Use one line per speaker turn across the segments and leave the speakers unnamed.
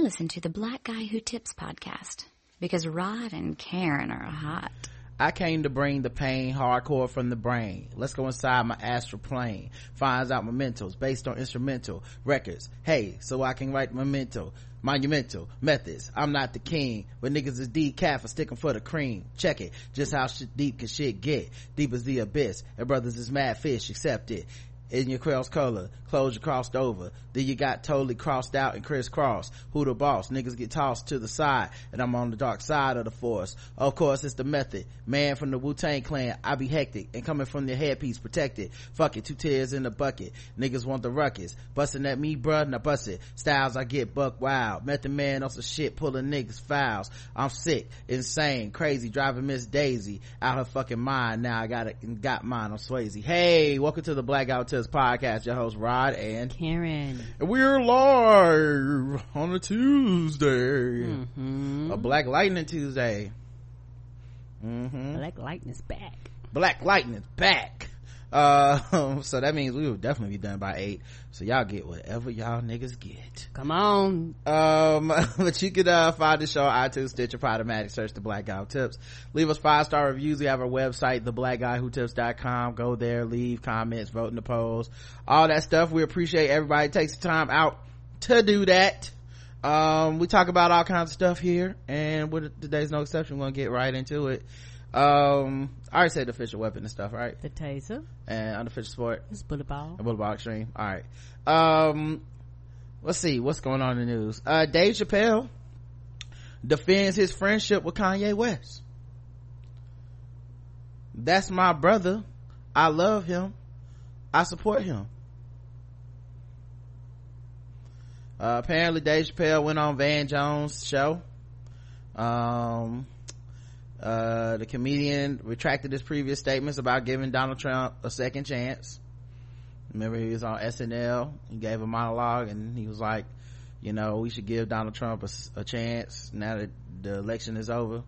Listen to the Black Guy Who Tips podcast because Rod and Karen are hot.
I came to bring the pain hardcore from the brain. Let's go inside my astral plane. Finds out mementos based on instrumental records. Hey, so I can write memento. Monumental methods. I'm not the king, but niggas is decaf for sticking for the cream. Check it. Just how shit deep can shit get. Deep as the abyss. And brothers is mad fish. Accept it in your cross color clothes you crossed over. Then you got totally crossed out and crisscrossed. Who the boss? Niggas get tossed to the side and i'm on the dark side of the force. Of course it's the method. Man from the wu-tang clan i be hectic and coming from the headpiece protected. Fuck it two tears in the bucket. Niggas want the ruckus. Busting at me bruh now bust it. Styles i get buck wild. Method man on some shit pulling niggas fouls. I'm sick insane crazy driving miss daisy. Out her fucking mind now i got it got mine on swayze. Hey welcome to the blackout Podcast your host rod and
Karen.
and we're live on a tuesday
Mm-hmm.
a black lightning tuesday mm-hmm.
Black Lightning's back.
black lightning's back uh so that means we will definitely be done by eight. So y'all get whatever y'all niggas get.
Come on.
um but you could uh find the show on itunes stitcher podomatic search the black guy who tips. Leave us five star reviews. We have our website the black guy go there leave comments vote in the polls. All that stuff. We appreciate everybody takes the time out to do that. Um we talk about all kinds of stuff here and with today's no exception we're gonna get right into it um i already said the official weapon and stuff right
The taser.
and unofficial sport
It's bullet ball.
a Boulevard Extreme. All right. Um, let's see what's going on in the news. Uh, Dave Chappelle defends his friendship with Kanye West. That's my brother. I love him. I support him. Uh, apparently Dave Chappelle went on Van Jones' show. Um, uh, the comedian retracted his previous statements about giving Donald Trump a second chance. Remember he was on SNL. He gave a monologue and he was like, you know, we should give Donald Trump a chance now that the election is over.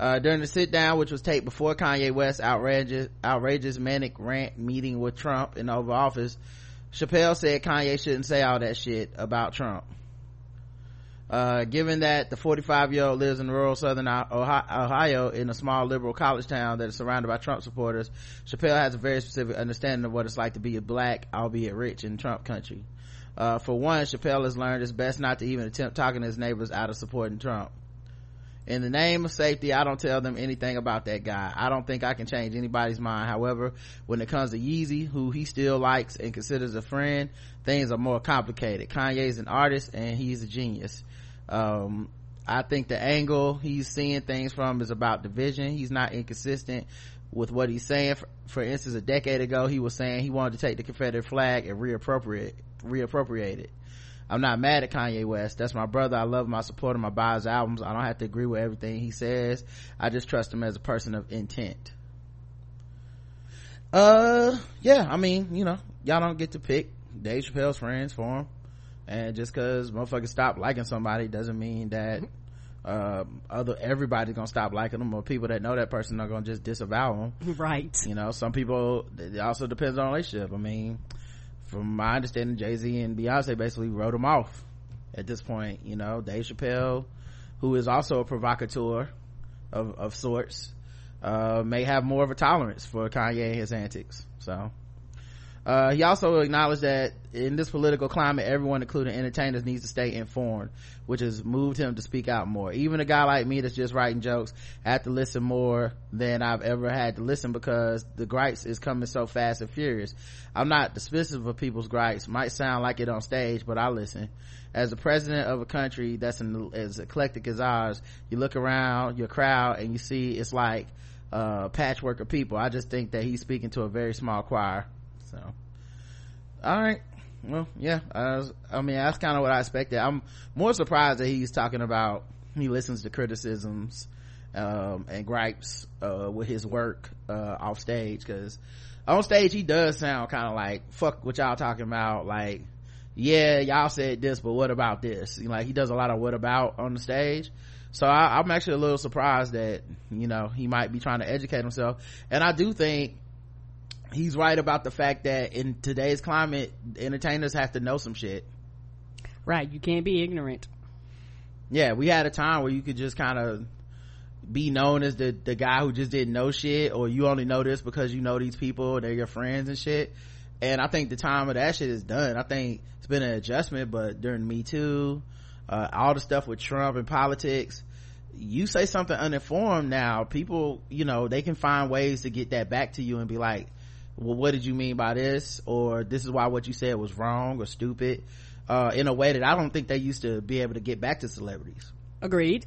Uh, during the sit down, which was taped before Kanye West's outrageous, outrageous manic rant meeting with Trump in the Oval Office, Chappelle said Kanye shouldn't say all that shit about Trump. Uh, given that the 45 year old lives in rural southern Ohio, in a small liberal college town that is surrounded by Trump supporters, Chappelle has a very specific understanding of what it's like to be a black, albeit rich in Trump country. Uh, for one, Chappelle has learned it's best not to even attempt talking to his neighbors out of supporting Trump. In the name of safety, I don't tell them anything about that guy. I don't think I can change anybody's mind. However, when it comes to Yeezy, who he still likes and considers a friend, things are more complicated. Kanye's an artist and he's a genius. Um, I think the angle he's seeing things from is about division. He's not inconsistent with what he's saying. For, for instance, a decade ago, he was saying he wanted to take the Confederate flag and reappropriate, reappropriate it. I'm not mad at Kanye West. That's my brother. I love him. I support him. I buy his albums. I don't have to agree with everything he says. I just trust him as a person of intent. Uh, yeah, I mean, you know, y'all don't get to pick Dave Chappelle's friends for him. And just cause motherfuckers stop liking somebody doesn't mean that, um, other, everybody's gonna stop liking them or people that know that person are gonna just disavow them
Right.
you know some people it also depends on relationship i mean from my understanding jay-z and beyonce basically wrote him off at this point you know dave chappelle who is also a provocateur of, of sorts uh, may have more of a tolerance for kanye and his antics so uh, he also acknowledged that in this political climate, everyone, including entertainers, needs to stay informed, which has moved him to speak out more. Even a guy like me that's just writing jokes, I have to listen more than I've ever had to listen because the gripes is coming so fast and furious. I'm not dismissive of people's gripes. Might sound like it on stage, but I listen. As the president of a country that's an, as eclectic as ours, you look around your crowd and you see it's like uh, patchwork of people. I just think that he's speaking to a very small choir. So, all right. Well, yeah. I, was, I mean, that's kind of what I expected. I'm more surprised that he's talking about he listens to criticisms um, and gripes uh, with his work uh, off stage because on stage he does sound kind of like fuck what y'all talking about. Like, yeah, y'all said this, but what about this? Like, he does a lot of what about on the stage. So I, I'm actually a little surprised that you know he might be trying to educate himself, and I do think he's right about the fact that in today's climate entertainers have to know some shit
Right. You can't be ignorant.
yeah we had a time where you could just kind of be known as the the guy who just didn't know shit or you only know this because you know these people they're your friends and shit and i think the time of that shit is done i think it's been an adjustment but during me too uh, all the stuff with trump and politics you say something uninformed now people you know they can find ways to get that back to you and be like well what did you mean by this? Or this is why what you said was wrong or stupid uh, in a way that i don't think they used to be able to get back to celebrities.
Agreed.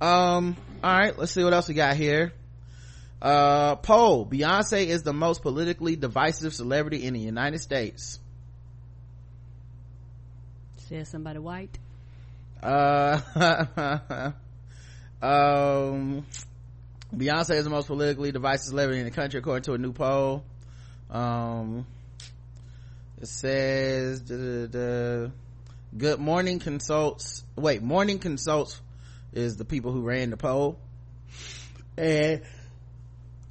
um all right let's see what else we got here. Uh poll. Beyonce is the most politically divisive celebrity in the united states.
Says somebody white.
uh um beyonce is the most politically divisive celebrity in the country according to a new poll um it says duh, duh, duh, good morning consults wait morning consults is the people who ran the poll and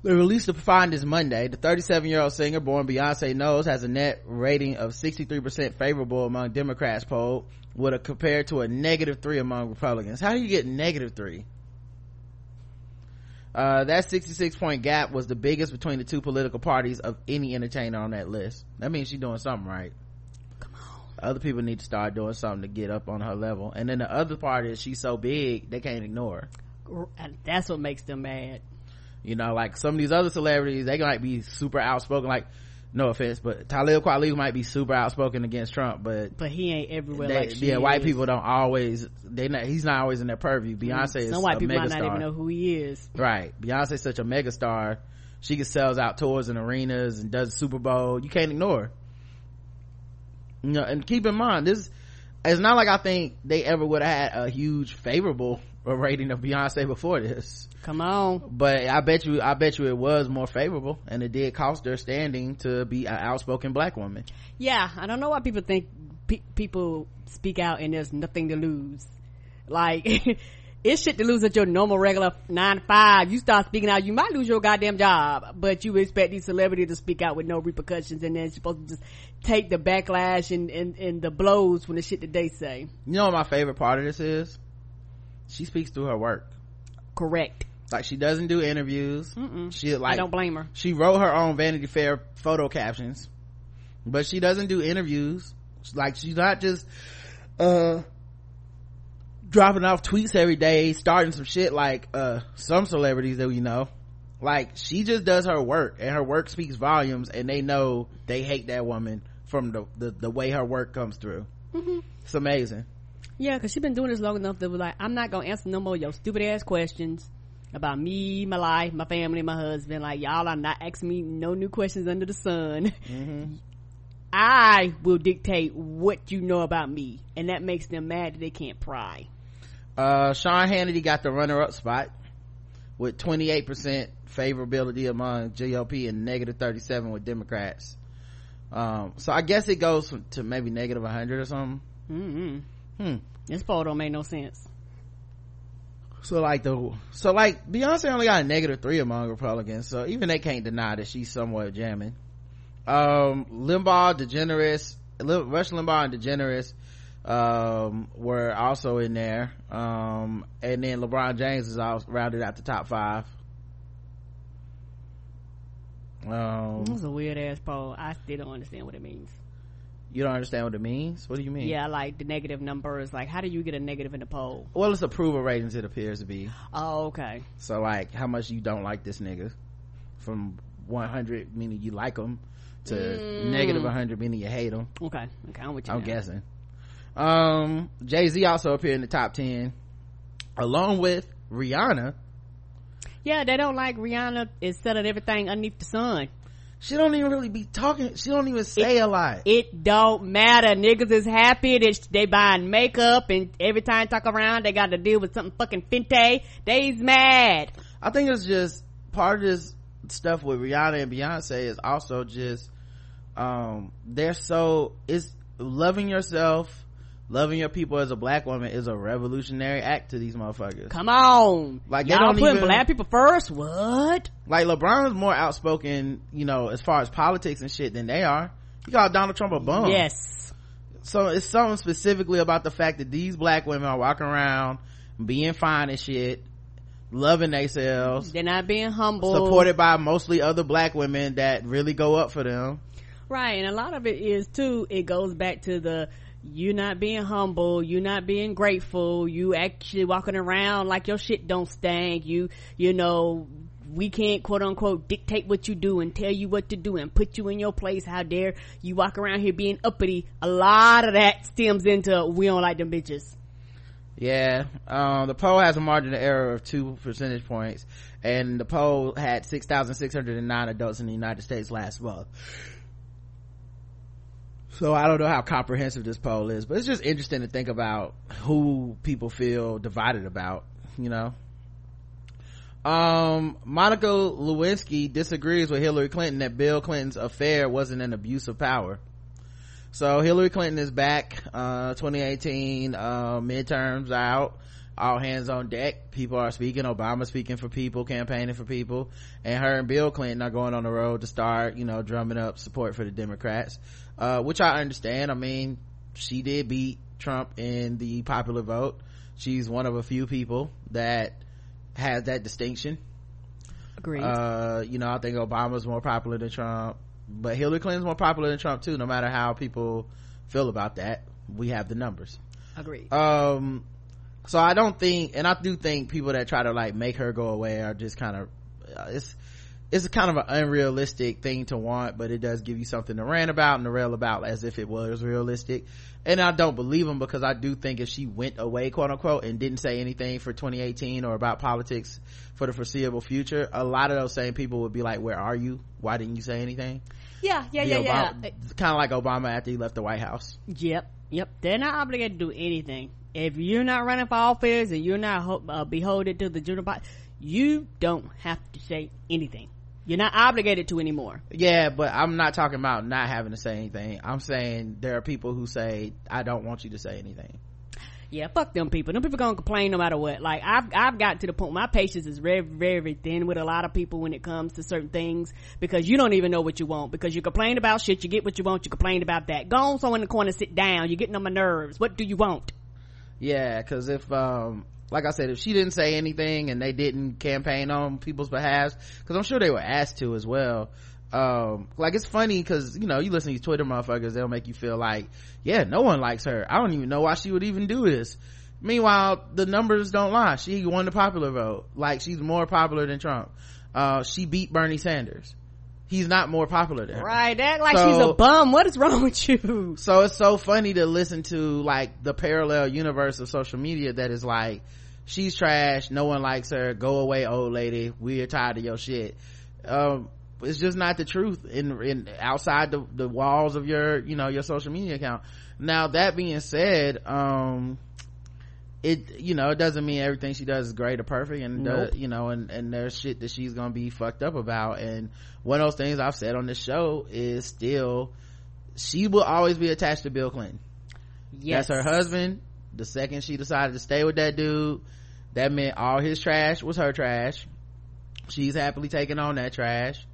they released the findings Monday. The 37 year old singer born Beyonce Knowles has a net rating of 63% favorable among Democrats polled with a compared to a negative three among Republicans. How do you get negative three? Uh, that 66 point gap was the biggest between the two political parties of any entertainer on that list. That means she's doing something right.
Come on.
Other people need to start doing something to get up on her level. And then the other part is she's so big, they can't ignore her.
And that's what makes them mad.
You know, like some of these other celebrities, they might be super outspoken. Like, no offense, but Talib Kweli might be super outspoken against Trump, but
But he ain't everywhere
they,
like
yeah, white
is.
people don't always. They not. He's not always in their purview. Mm-hmm. Beyonce is
Some white people might not even know who he is.
Right. Beyonce's such a megastar. She can sells out tours and arenas and does Super Bowl. You can't ignore her. You know, and keep in mind, this, it's not like I think they ever would have had a huge favorable rating of Beyonce before this.
Come on.
But I bet you, I bet you it was more favorable and it did cost her standing to be an outspoken black woman.
Yeah, I don't know why people think pe- people speak out and there's nothing to lose. Like, it's shit to lose at your normal regular nine to five. You start speaking out, you might lose your goddamn job. But you expect these celebrities to speak out with no repercussions and then you're supposed to just take the backlash and, and, and the blows from the shit that they say.
You know what my favorite part of this is? She speaks through her work.
Correct.
Like she doesn't do interviews. She like
I don't blame her.
she wrote her own vanity fair photo captions but she doesn't do interviews like she's not just uh dropping off tweets every day starting some shit like uh some celebrities that we know like she just does her work and her work speaks volumes and they know they hate that woman from the the, the way her work comes through it's amazing
Yeah, cause she's been doing this long enough that was like, I'm not gonna answer no more of your stupid ass questions about me, my life, my family, my husband. Like y'all are not asking me no new questions under the sun. I will dictate what you know about me, and that makes them mad that they can't pry.
Uh, Sean Hannity got the runner-up spot with 28% favorability among GOP and negative 37 with Democrats. Um, so I guess it goes to maybe negative 100 or something.
Mm-hmm.
Hmm.
This poll don't make no sense.
So like the, so like Beyonce only got a negative three among Republicans. So even they can't deny that she's somewhat jamming. Um, Limbaugh, DeGeneres, Rush Limbaugh and DeGeneres, um, were also in there. Um, and then LeBron James is all rounded out the top five. Um,
This is a weird ass poll. I still don't understand what it means.
You don't understand what it means? What do you mean?
Yeah, like the negative numbers. Like, how do you get a negative in the poll?
Well, it's approval ratings it appears to be.
Oh, okay.
So like how much you don't like this nigga from 100 meaning you like him to
Mm.
negative 100 meaning you hate him.
Okay. Okay. I'm with you.
I'm
now.
guessing. Um, Jay-Z also appeared in the top 10 along with Rihanna.
Yeah, they don't like Rihanna is selling everything underneath the sun.
She don't even really be talking. She don't even say a lot.
It don't matter. Niggas is happy that they buying makeup and every time talk around they got to deal with something fucking Fenty. They's mad.
I think it's just part of this stuff with Rihanna and Beyonce is also just um they're so it's loving yourself loving your people as a black woman is a revolutionary act to these motherfuckers
Come on.
Like, they
y'all
don't
putting
even-
black people first? What?
like lebron's more outspoken you know as far as politics and shit than they are he called donald trump a bum
Yes.
so it's something specifically about the fact that these black women are walking around being fine and shit loving themselves
they're not being humble
supported by mostly other black women that really go up for them
right and a lot of it is too it goes back to the you not being humble, you not being grateful, you actually walking around like your shit don't stank, you, you know, we can't quote unquote dictate what you do and tell you what to do and put you in your place. How dare you walk around here being uppity? A lot of that stems into we don't like them bitches.
Yeah, um, the poll has a margin of error of two percentage points, and the poll had 6,609 adults in the United States last month. So I don't know how comprehensive this poll is, but it's just interesting to think about who people feel divided about, you know? Um, Monica Lewinsky disagrees with Hillary Clinton that Bill Clinton's affair wasn't an abuse of power. So Hillary Clinton is back, uh, 2018, uh, midterms out, all hands on deck. People are speaking, Obama speaking for people, campaigning for people, and her and Bill Clinton are going on the road to start, you know, drumming up support for the Democrats, uh, which I understand. I mean, she did beat Trump in the popular vote. She's one of a few people that has that distinction.
Agreed.
Uh, you know, I think Obama's more popular than Trump, but Hillary Clinton's more popular than Trump too, no matter how people feel about that. We have the numbers.
Agreed.
Um, so I don't think, and I do think people that try to like make her go away are just kind of, uh, it's, it's kind of an unrealistic thing to want, but it does give you something to rant about and to rail about as if it was realistic. And I don't believe them because I do think if she went away, quote unquote, and didn't say anything for 2018 or about politics for the foreseeable future, a lot of those same people would be like, where are you? Why didn't you say anything?
Yeah, yeah,
The
yeah, yeah.
Obama- Kind of like Obama after he left the White House.
Yep, yep. They're not obligated to do anything. If you're not running for office and you're not ho- uh, beholden to the general body, you don't have to say anything. You're not obligated to anymore.
Yeah, but I'm not talking about not having to say anything. I'm saying there are people who say, I don't want you to say anything.
Yeah, fuck them people. Them people gonna complain no matter what. Like I've I've got to the point my patience is very very thin with a lot of people when it comes to certain things because you don't even know what you want because you complain about shit, you get what you want, you complain about that. Go on somewhere in the corner, sit down. You're getting on my nerves. What do you want?
Yeah, cause if, um, like I said, if she didn't say anything and they didn't campaign on people's behalf, cause I'm sure they were asked to as well. Um, like it's funny cause, you know, you listen to these Twitter motherfuckers, they'll make you feel like, yeah, no one likes her. I don't even know why she would even do this. Meanwhile, the numbers don't lie. She won the popular vote. Like she's more popular than Trump. Uh, she beat Bernie Sanders. He's not more popular than her.
Right, act like
So-
she's a bum. What is wrong with you?
So it's so funny to listen to like the parallel universe of social media that is like, she's trash, no one likes her, go away old lady, we're tired of your shit. Um, it's just not the truth in, in outside the, the walls of your, you know, your social media account. Now that being said, um, it you know it doesn't mean everything she does is great or perfect and uh,
Nope.
you know and and there's shit that she's gonna be fucked up about. And one of those things i've said on this show is still she will always be attached to bill clinton.
Yes.
that's her husband. The second she decided to stay with that dude that meant all his trash was her trash. She's happily taking on that trash.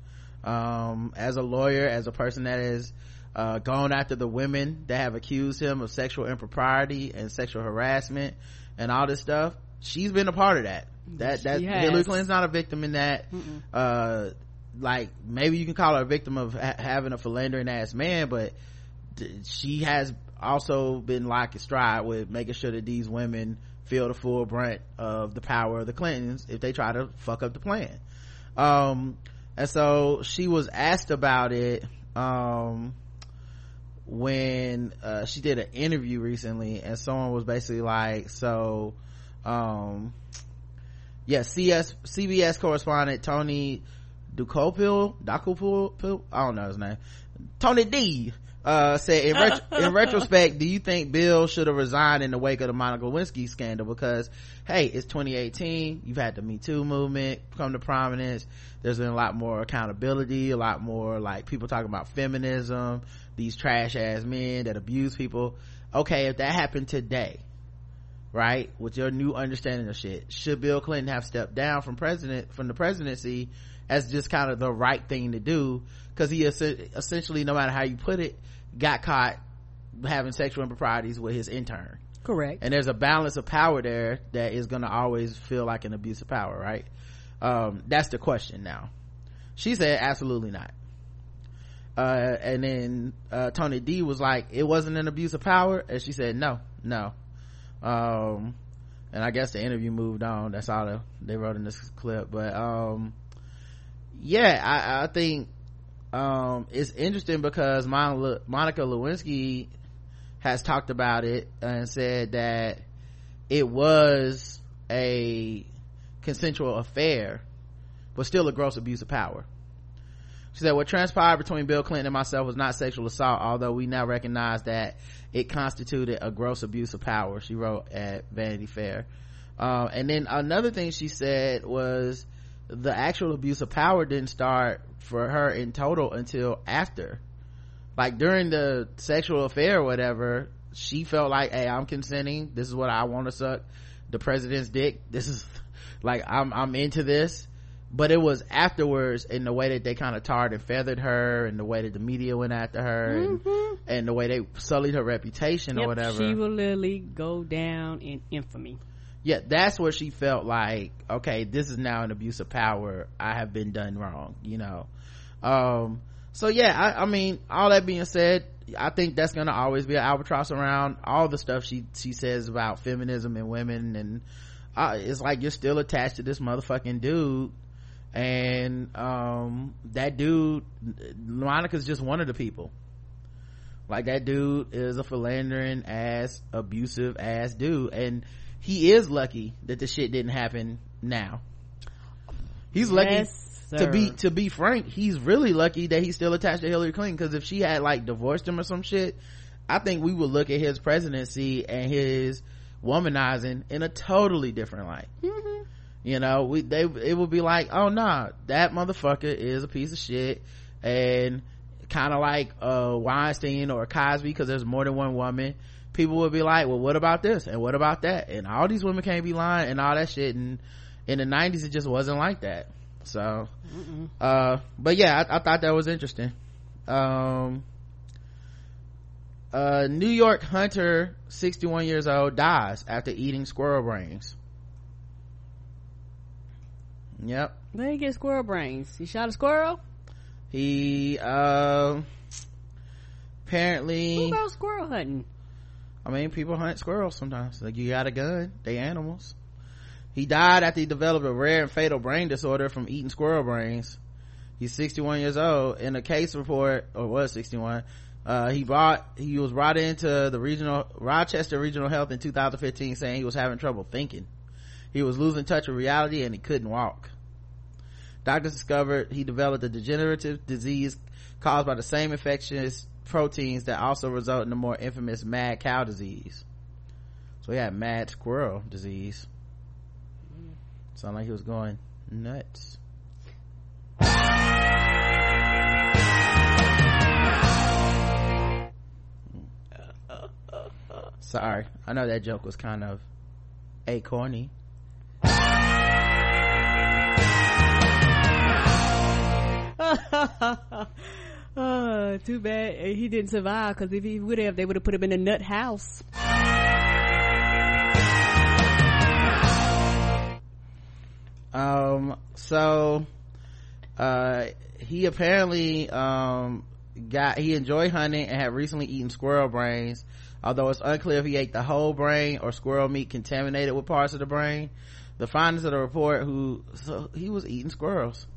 Um, as a lawyer as a person that has uh, gone after the women that have accused him of sexual impropriety and sexual harassment and all this stuff. She's been a part of that. That that hillary clinton's not a victim in that. Uh like maybe you can call her a victim of ha- having a philandering ass man but th- she has also been locked in stride with making sure that these women feel the full brunt of the power of the clintons if they try to fuck up the plan. Um and so she was asked about it um when uh she did an interview recently and someone was basically like so um yeah cs cbs correspondent tony Dokoupil, Dokoupil, I don't know his name. Tony D, uh, said in, ret- in retrospect, do you think Bill should have resigned in the wake of the Monica Lewinsky scandal? Because, hey, it's 2018. You've had the Me Too movement come to prominence. There's been a lot more accountability, a lot more like people talking about feminism, these trash ass men that abuse people. Okay, if that happened today, right with your new understanding of shit should bill clinton have stepped down from president from the presidency as just kind of the right thing to do? Because he essentially no matter how you put it got caught having sexual improprieties with his intern.
Correct.
And there's a balance of power there that is going to always feel like an abuse of power right? Um, that's the question now. She said absolutely not uh, and then uh, tony d was like it wasn't an abuse of power? And she said no no. Um, and i guess the interview moved on. That's all the, they wrote in this clip. But um, yeah I, I think um, it's interesting because Mon- monica lewinsky has talked about it and said that it was a consensual affair but still a gross abuse of power she said what transpired between bill clinton and myself was not sexual assault although we now recognize that it constituted a gross abuse of power she wrote at vanity fair. Uh, and then another thing she said was the actual abuse of power didn't start for her in total until after. Like during the sexual affair or whatever she felt like hey i'm consenting. This is what i want to suck the president's dick. This is like i'm i'm into this but it was afterwards in the way that they kind of tarred and feathered her and the way that the media went after her mm-hmm. and, and, the way they sullied her reputation
yep,
or whatever.
she will literally go down in infamy.
Yeah that's where she felt like okay this is now an abuse of power. I have been done wrong you know? Um so yeah I, I, mean all that being said i think that's gonna always be an albatross around. All the stuff she she says about feminism and women and uh, it's like you're still attached to this motherfucking dude and um that dude monica's just one of the people. Like that dude is a philandering ass abusive ass dude. And he is lucky that the shit didn't happen now. He's lucky yes, to be to be frank he's really lucky that he's still attached to hillary clinton. Because if she had like divorced him or some shit i think we would look at his presidency and his womanizing in a totally different light. Mm-hmm. You know we they it would be like oh nah that motherfucker is a piece of shit. And kind of like uh weinstein or cosby because there's more than one woman. People would be like well what about this? And what about that? And all these women can't be lying and all that shit. And in the 90s it just wasn't like that. So Mm-mm. uh but yeah I, I, thought that was interesting. Um uh new york hunter 61 years old dies after eating squirrel brains yep
he get squirrel brains he shot a squirrel
he uh apparently
Who about squirrel hunting
I mean, people hunt squirrels sometimes. Like, you got a gun. They animals. He died after he developed a rare and fatal brain disorder from eating squirrel brains. He's 61 years old. In a case report, or was 61, uh, he brought, he was brought into the regional, Rochester Regional Health in 2015 saying he was having trouble thinking. He was losing touch with reality and he couldn't walk. Doctors discovered he developed a degenerative disease caused by the same infectious proteins that also result in the more infamous mad cow disease. So he had mad squirrel disease. Sound like he was going nuts. Sorry, I know that joke was kind of a corny.
Uh, too bad he didn't survive because if he would have, they would have put him in a nut house.
Um, so, uh, he apparently, um, got, he enjoyed hunting and had recently eaten squirrel brains, although it's unclear if he ate the whole brain or squirrel meat contaminated with parts of the brain. The findings of the report who, so he was eating squirrels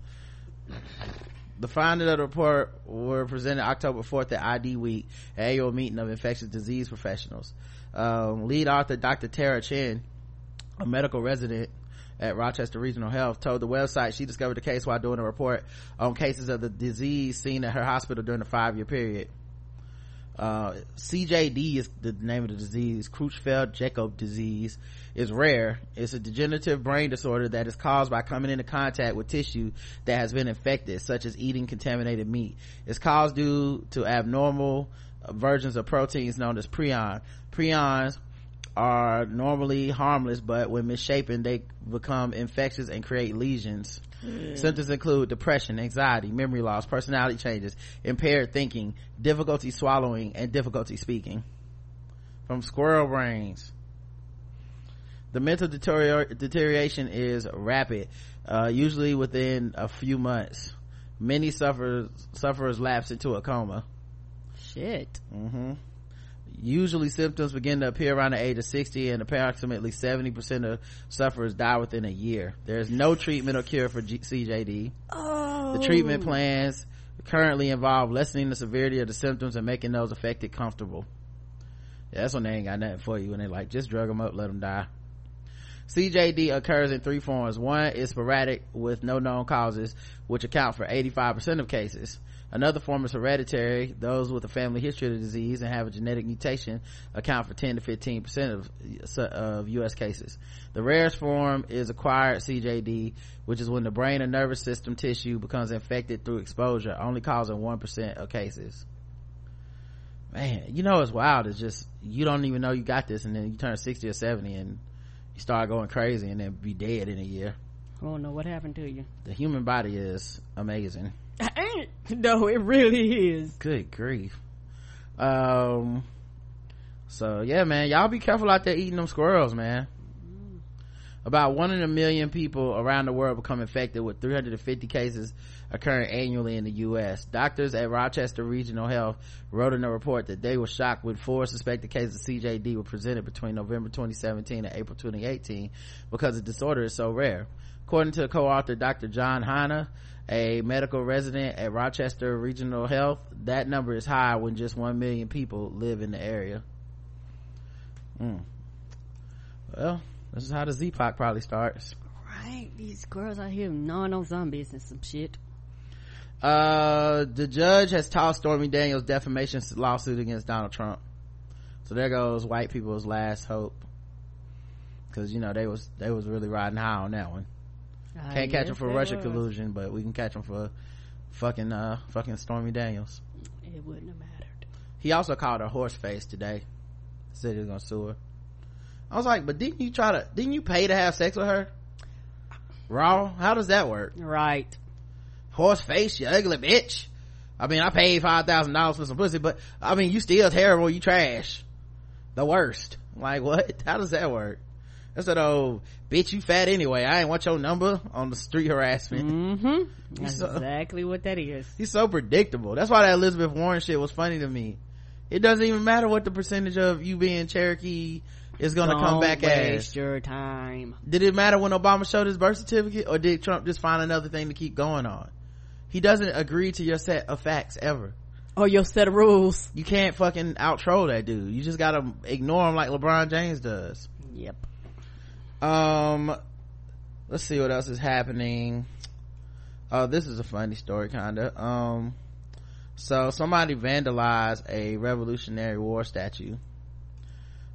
the findings of the report were presented October 4th at ID Week, annual meeting of infectious disease professionals. Um, lead author Dr. Tara Chen, a medical resident at Rochester Regional Health, told the website she discovered the case while doing a report on cases of the disease seen at her hospital during the five year period uh, CJD is the name of the disease. Creutzfeldt Jakob disease is rare. It's a degenerative brain disorder that is caused by coming into contact with tissue that has been infected, such as eating contaminated meat. It's caused due to abnormal versions of proteins known as prion. Prions are normally harmless, but when misshapen, they become infectious and create lesions. Symptoms include depression, anxiety, memory loss, personality changes, impaired thinking, difficulty swallowing, and difficulty speaking. From squirrel brains. The mental deterior- deterioration is rapid, uh, usually within a few months. Many sufferers, sufferers lapse into a coma.
Shit.
Mm-hmm. Usually symptoms begin to appear around the age of 60 and approximately 70% of sufferers die within a year. There's no treatment or cure for G- CJD.
Oh.
The treatment plans currently involve lessening the severity of the symptoms and making those affected comfortable. Yeah, that's when they ain't got nothing for you and they like, just drug them up, let them die. CJD occurs in three forms. One is sporadic with no known causes, which account for 85% of cases. Another form is hereditary. Those with a family history of the disease and have a genetic mutation account for 10 to 15% of, of U.S. cases. The rarest form is acquired CJD, which is when the brain and nervous system tissue becomes infected through exposure, only causing 1% of cases. Man, you know it's wild. It's just, you don't even know you got this and then you turn 60 or 70 and you start going crazy and then be dead in a year.
I don't know what happened to you.
The human body is amazing.
No, it really is.
Good grief. Um, so yeah, man, y'all be careful out there eating them squirrels, man. About one in a million people around the world become infected with 350 cases occurring annually in the U.S. Doctors at Rochester Regional Health wrote in a report that they were shocked when four suspected cases of CJD were presented between November 2017 and April 2018 because the disorder is so rare. According to co-author Dr. John Hanna, a medical resident at Rochester Regional Health, that number is high when just one million people live in the area. Mm. Well, this is how the Z-Pac probably starts.
Right, these girls out here gnawing on zombies and some shit.
Uh, the judge has tossed Stormy Daniels' defamation lawsuit against Donald Trump. So there goes white people's last hope. Cause you know, they was, they was really riding high on that one.
Uh,
Can't catch
yes,
him for
they
Russia
was.
collusion, but we can catch him for fucking, uh, fucking Stormy Daniels.
It wouldn't have mattered.
He also called her horse face today. Said he was gonna sue her. I was like, but didn't you try to, didn't you pay to have sex with her? Raw? How does that work?
Right.
Horse face, you ugly bitch. I mean, I paid five thousand dollars for some pussy, but I mean, you still terrible. You trash. The worst. Like what? How does that work? That's that old bitch. You fat anyway. I ain't want your number on the street harassment.
Mm-hmm. That's
so-
exactly what that is.
He's so predictable. That's why that Elizabeth Warren shit was funny to me. It doesn't even matter what the percentage of you being Cherokee is gonna come back
waste
as.
your time.
Did it matter when Obama showed his birth certificate, or did Trump just find another thing to keep going on? He doesn't agree to your set of facts ever.
Or your set of rules.
You can't fucking out troll that dude. You just gotta ignore him like LeBron James does.
Yep.
Um, let's see what else is happening. Oh, this is a funny story, kinda. Um, so somebody vandalized a Revolutionary War statue,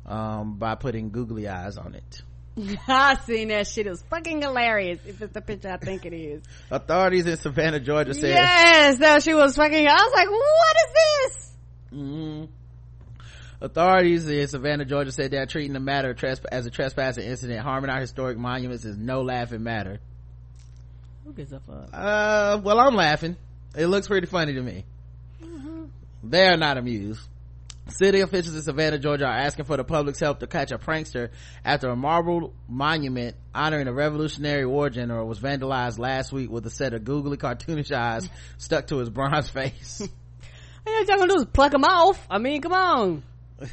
um, by putting googly eyes on it.
I seen that shit. It was fucking hilarious. If it's the picture I think it is.
Authorities in Savannah, Georgia said
yes, that she was fucking. I was like, what is this?
Mhm. Authorities in Savannah, Georgia said they are treating the matter as a trespassing incident. Harming our historic monuments is no laughing matter.
Who gives a fuck?
Uh, well, I'm laughing. It looks pretty funny to me. They're not amused. City officials in Savannah, Georgia are asking for the public's help to catch a prankster after a marble monument honoring a Revolutionary War general was vandalized last week with a set of googly cartoonish eyes stuck to his bronze face.
All y'all gonna do is pluck them off. I mean, come on.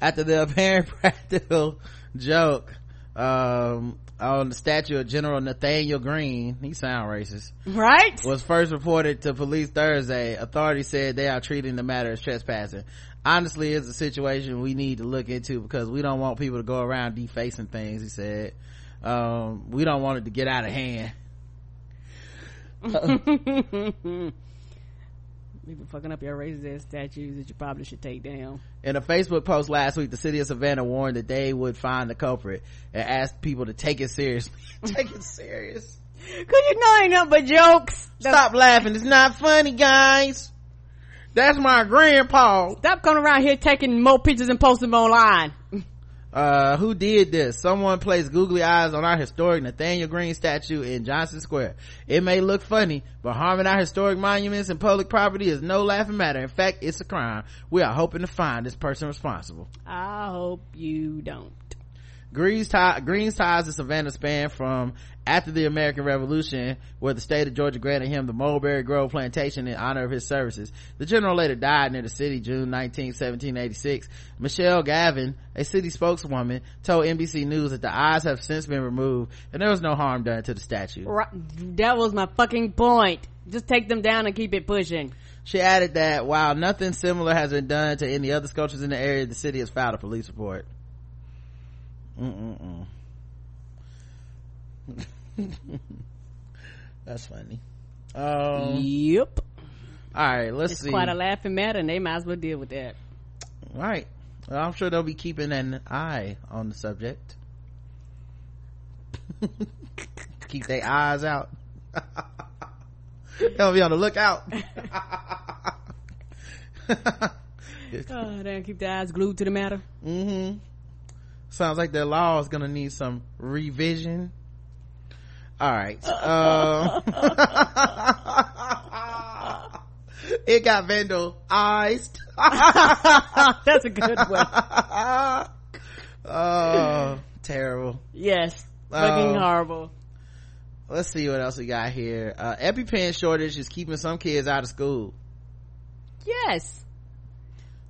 after the apparent practical joke um, on the statue of General Nathanael Greene, he sound racist,
Right?
was first reported to police Thursday. Authorities said they are treating the matter as trespassing. Honestly, it's a situation we need to look into because we don't want people to go around defacing things, he said. Um, we don't want it to get out of hand.
You've been fucking up your racist ass statues that you probably should take down.
In a Facebook post last week, the city of Savannah warned that they would find the culprit and asked people to take it seriously. take it serious.
Cause you know ain't nothing but jokes.
Stop laughing. It's not funny, guys. That's my grandpa.
Stop coming around here taking more pictures and posting them online.
uh, who did this? Someone placed googly eyes on our historic Nathanael Greene statue in Johnson Square. It may look funny, but harming our historic monuments and public property is no laughing matter. In fact, it's a crime. We are hoping to find this person responsible.
I hope you don't.
Greene's, tie, Greene's ties to Savannah span from after the American Revolution, where the state of Georgia granted him the Mulberry Grove plantation in honor of his services. The general later died near the city June 19, 1786. Michelle Gavin, a city spokeswoman, told NBC News that the eyes have since been removed and there was no harm done to the statue.
Right. That was my fucking point. Just take them down and keep it pushing.
She added that while nothing similar has been done to any other sculptures in the area, the city has filed a police report. Mm-mm-mm. That's funny. Um,
yep.
all right, let's
It's
see.
quite a laughing matter and they might as well deal with that.
right. Well, I'm sure they'll be keeping an eye on the subject. Keep their eyes out. they'll be on the lookout.
Oh, damn, keep their eyes glued to the matter.
mm-hmm. Sounds like their law is gonna need some revision. All right. Um, it got vandalized.
That's a good one.
oh, terrible.
Yes. Fucking
Um,
horrible.
Let's see what else we got here. Uh, EpiPen shortage is keeping some kids out of school.
Yes.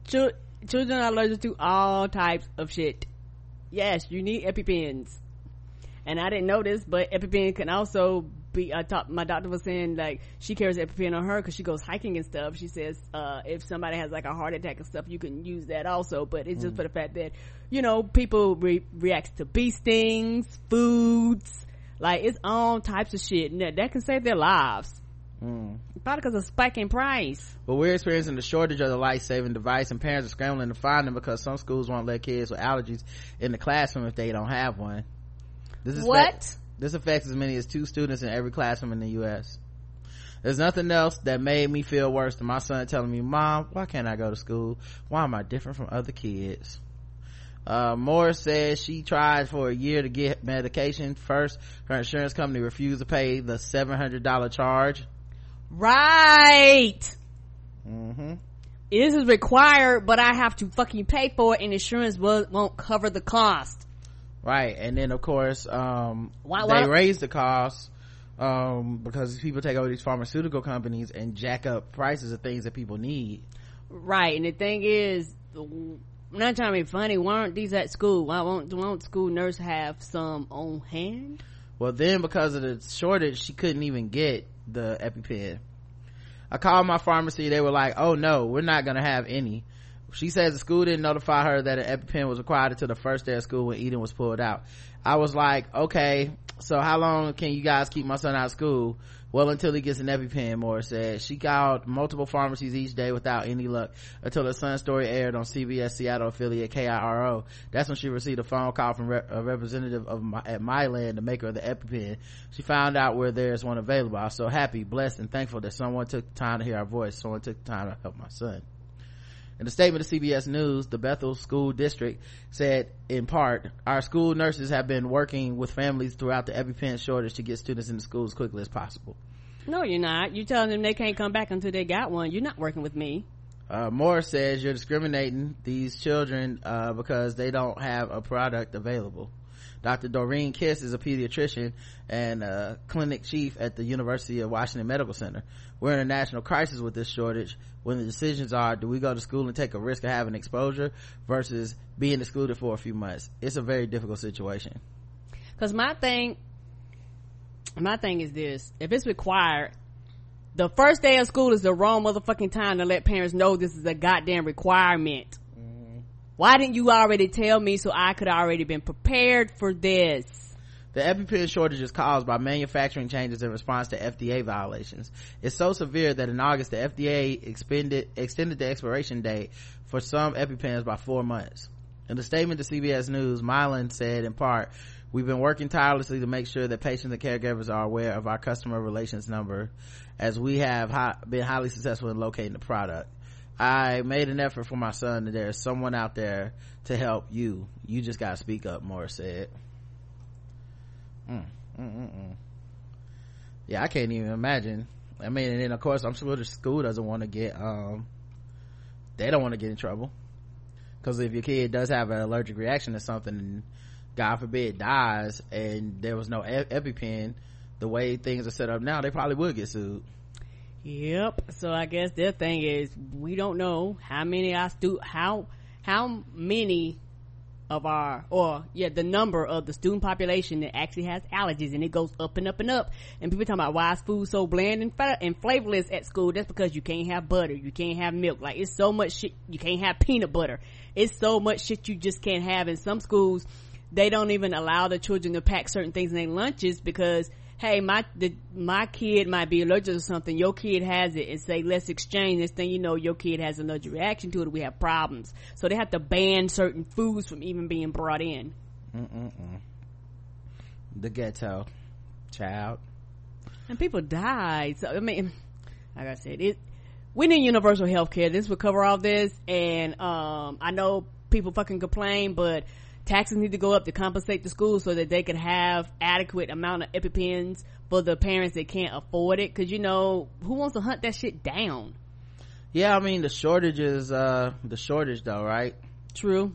Chil- children are allergic to all types of shit. Yes, you need EpiPens. And I didn't know this, but EpiPen can also be, I thought my doctor was saying like she carries EpiPen on her because she goes hiking and stuff. She says, uh, if somebody has like a heart attack and stuff, you can use that also. But it's just for the fact that, you know, people re- react to bee stings, foods, like it's all types of shit. That, that can save their lives.
Mm.
Probably because of spike in price.
But we're experiencing the shortage of the life-saving device and parents are scrambling to find them because some schools won't let kids with allergies in the classroom if they don't have one. This is
What?
this affects as many as two students in every classroom in the U.S. There's nothing else that made me feel worse than my son telling me, Mom, why can't I go to school? Why am I different from other kids? Uh, Morris says she tried for a year to get medication. First, her insurance company refused to pay the $700 charge.
Right.
Mm-hmm.
This is required, but I have to fucking pay for it and insurance will, won't cover the cost.
Right. And then of course, um,
Why-
they raise the cost, um, because people take over these pharmaceutical companies and jack up prices of things that people need.
Right. And the thing is, I'm not trying to be funny. Why aren't these at school? Why won't, won't school nurse have some on hand?
Well, then because of the shortage, she couldn't even get the EpiPen. I called my pharmacy. They were like, "Oh no, we're not gonna have any." She says the school didn't notify her that an EpiPen was required until the first day of school when Eden was pulled out. I was like, "Okay, so how long can you guys keep my son out of school?" Well, until he gets an EpiPen, Morris said. She called multiple pharmacies each day without any luck until her son's story aired on CBS Seattle affiliate KIRO. That's when she received a phone call from a representative of my, at Mylan, the maker of the EpiPen. She found out where there's one available. I was so happy, blessed, and thankful that someone took time to hear our voice. Someone took time to help my son. In a statement to CBS News, the Bethel School District said, in part, our school nurses have been working with families throughout the EpiPen shortage to get students into school as quickly as possible.
No, you're not. You're telling them they can't come back until they got one. You're not working with me.
Uh, Morris says you're discriminating these children, uh, because they don't have a product available. Dr. Doreen Kiss is a pediatrician and uh, clinic chief at the University of Washington Medical Center. We're in a national crisis with this shortage when the decisions are, do we go to school and take a risk of having exposure versus being excluded for a few months? It's a very difficult situation.
Cause my thing, my thing is this: if it's required, the first day of school is the wrong motherfucking time to let parents know this is a goddamn requirement. Why didn't you already tell me so I could already been prepared for this?
The EpiPen shortage is caused by manufacturing changes in response to FDA violations. It's so severe that in August, the FDA expended, extended the expiration date for some EpiPens by four months. In a statement to CBS News, Mylan said in part, we've been working tirelessly to make sure that patients and caregivers are aware of our customer relations number as we have hi- been highly successful in locating the product. I made an effort for my son there's someone out there to help you. You just gotta speak up, Morris said. Mm, mm, mm, mm. Yeah, I can't even imagine. I mean, and then of course I'm sure the school doesn't want to get, um, they don't want to get in trouble. Cause if your kid does have an allergic reaction to something and God forbid dies and there was no EpiPen, the way things are set up now, they probably would get sued.
Yep. So I guess their thing is we don't know how many our stu how how many of our or yeah the number of the student population that actually has allergies and it goes up and up and up. And people talking about why is food so bland and, fa- and flavorless at school? That's because you can't have butter you can't have milk. Like it's so much shit you can't have peanut butter. It's so much shit you just can't have. In some schools they don't even allow the children to pack certain things in their lunches because hey my the, my kid might be allergic to something. Your kid has it and say let's exchange. This thing you know your kid has an allergic reaction to it. We have problems. So they have to ban certain foods from even being brought in.
Mm-mm-mm. The ghetto. Child.
and people died so i mean like i said it we need universal health care this would cover all this. And um i know people fucking complain but taxes need to go up to compensate the schools so that they can have adequate amount of epipens for the parents that can't afford it because you know who wants to hunt that shit down
Yeah, I mean, the shortage is, uh, the shortage though, right?
true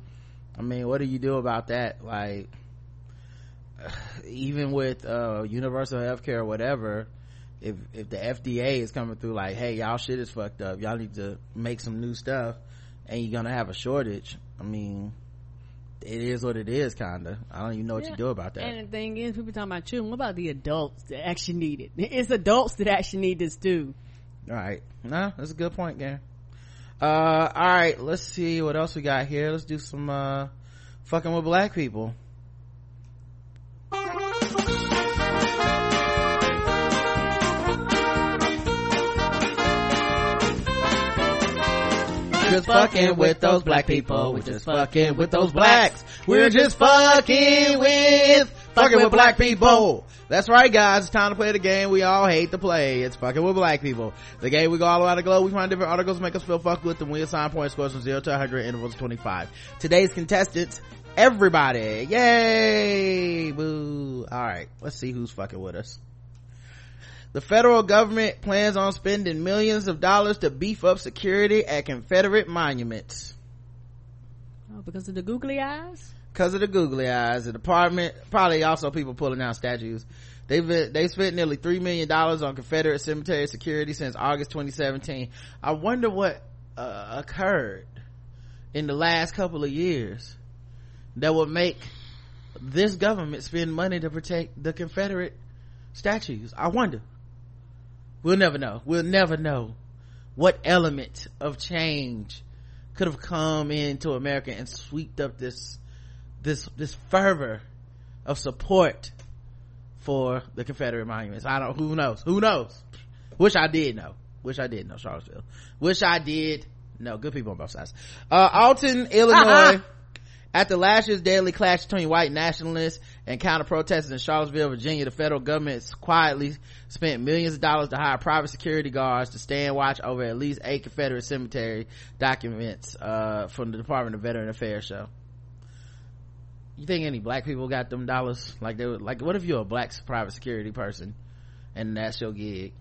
I mean, what do you do about that? Like, even with, uh, universal health care or whatever, if, if the FDA is coming through like, hey, y'all shit is fucked up, y'all need to make some new stuff, and you're gonna have a shortage, I mean, it is what it is, kinda. I don't even know what
Yeah.
you do about that.
and the thing is people talking about children what about the adults that actually need it it's adults that actually need this too
All right. No, that's a good point, Gary. Uh, all right. Let's see what else we got here. Let's do some, uh, fucking with black people. Just fucking with those black people. We're just fucking with those blacks. We're just fucking with fucking with black people. That's right, guys. It's time to play the game we all hate to play. It's fucking with black people. The game we go all around the globe. We find different articles to make us feel fucked with them. We assign point scores from zero to 100 intervals of 25. Today's contestants, everybody. Yay! Boo. All right. Let's see who's fucking with us. The federal government plans on spending millions of dollars to beef up security at Confederate monuments.
oh because of the googly eyes
Cause of the googly eyes, the department, probably also people pulling down statues. They've, they spent nearly $3 million on Confederate cemetery security since August 2017. I wonder what uh, occurred in the last couple of years that would make this government spend money to protect the Confederate statues. I wonder. We'll never know. We'll never know what element of change could have come into America and swept up this this this fervor of support for the Confederate monuments. I don't who knows? Who knows? Wish I did know. Wish I did know Charlottesville. Wish I did know. Good people on both sides. Uh Alton, Illinois. After last year's deadly clash between white nationalists and counter protesters in Charlottesville, Virginia, the federal government quietly spent millions of dollars to hire private security guards to stand watch over at least eight Confederate cemetery documents, uh, from the Department of Veteran Affairs show. You think any black people got them dollars? Like they would, like, what if you're a black private security person and that's your gig?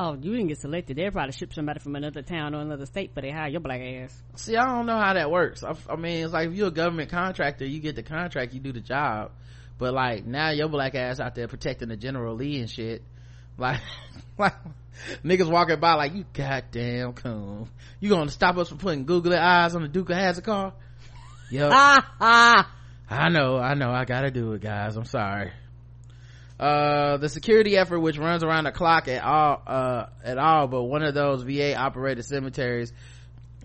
oh you didn't get selected they'll probably ship somebody from another town or another state but they hire your black ass
See, I don't know how that works. I, I mean, it's like if you're a government contractor, you get the contract, you do the job. But like now your black ass out there protecting the General Lee and shit. Like, like niggas walking by like, you goddamn coon. You gonna stop us from putting googly eyes on the Duke of Hazzard car? Yep. I know, I know, I gotta do it, guys. I'm sorry. Uh, the security effort, which runs around the clock at all, uh, at all, but one of those VA operated cemeteries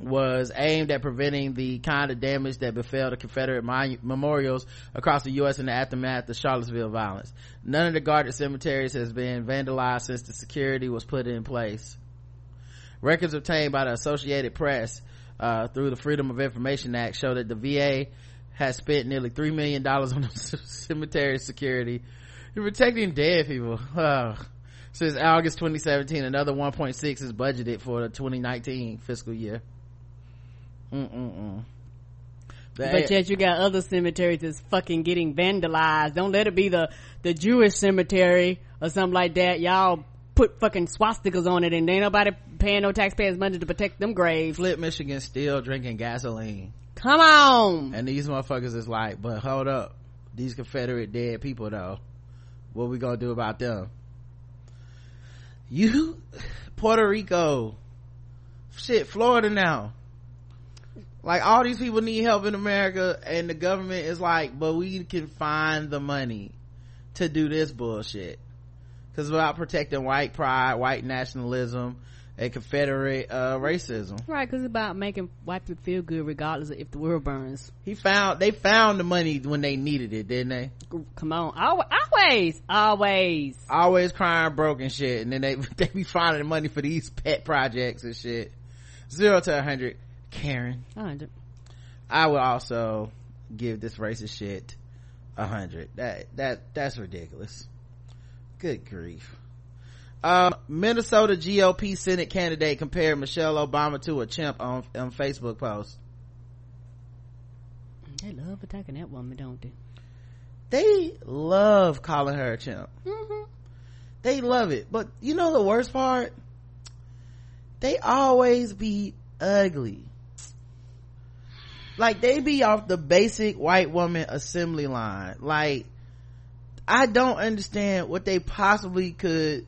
was aimed at preventing the kind of damage that befell the Confederate monu- memorials across the U.S. in the aftermath of Charlottesville violence. None of the guarded cemeteries has been vandalized since the security was put in place. Records obtained by the Associated Press uh, through the Freedom of Information Act show that the VA has spent nearly three million dollars on cemetery security and protecting dead people. Uh, since August 2017. Another 1.6 is budgeted for the 2019 fiscal year. Mm-mm-mm.
But yet you got other cemeteries that's fucking getting vandalized. Don't let it be the, the Jewish cemetery or something like that. Y'all put fucking swastikas on it and ain't nobody paying no taxpayers money to protect them graves.
Flint, Michigan still drinking gasoline.
Come on!
And these motherfuckers is like, but hold up. These Confederate dead people though. What we gonna do about them? You, Puerto Rico, shit, Florida now. Like all these people need help in America and the government is like, but we can find the money to do this bullshit. Cause it's about protecting white pride, white nationalism, and Confederate uh, racism.
Right, because it's about making white people feel good regardless of if the world burns.
He found they found the money when they needed it, didn't they?
Come on, always, always,
always crying broken shit, and then they they be finding the money for these pet projects and shit. Zero to a hundred, Karen.
hundred.
I would also give this racist shit a hundred. That that that's ridiculous. Good grief. Um, Minnesota GOP Senate candidate compared Michelle Obama to a chimp on, on Facebook post.
They love attacking that woman, don't they?
They love calling her a chimp.
Mm-hmm.
They love it. But you know the worst part? They always be ugly. Like they be off the basic white woman assembly line. Like, I don't understand what they possibly could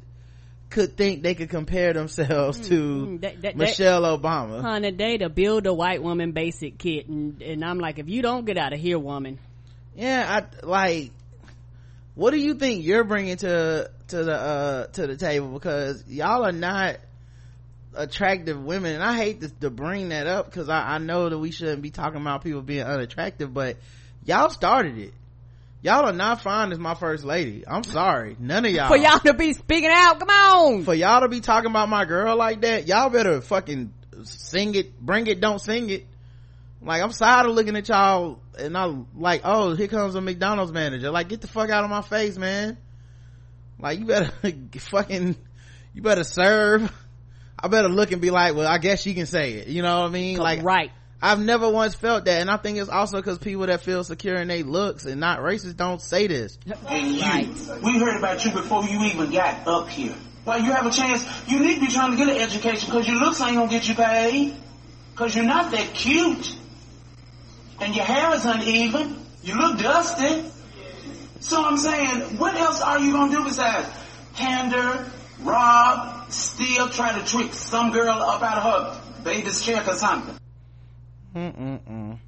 could think they could compare themselves to mm, that, that, Michelle that, Obama.
Honey, they to build a white woman basic kit, and, and I'm like, if you don't get out of here, woman.
Yeah, I like. What do you think you're bringing to to the uh to the table? Because y'all are not attractive women, and I hate to, to bring that up because I, I know that we shouldn't be talking about people being unattractive, but y'all started it y'all are not fine as my first lady. I'm sorry. None of y'all.
For y'all to be speaking out, come on.
For y'all to be talking about my girl like that, y'all better fucking sing it, bring it, don't sing it. Like, I'm tired of looking at y'all and I'm like, oh, here comes a McDonald's manager. Like, get the fuck out of my face, man. Like, you better fucking, you better serve. I better look and be like, well, I guess she can say it. You know what I mean? Like,
right.
I've never once felt that, and I think it's also because people that feel secure in their looks and not racist don't say this.
And you, right. we heard about you before you even got up here. While you have a chance, you need to be trying to get an education because your looks ain't gonna get you paid. Because you're not that cute. And your hair is uneven. You look dusty. So I'm saying, what else are you gonna do besides pander, rob, steal, trying to trick some girl up out of her baby's check or something?
Mm-mm-mm.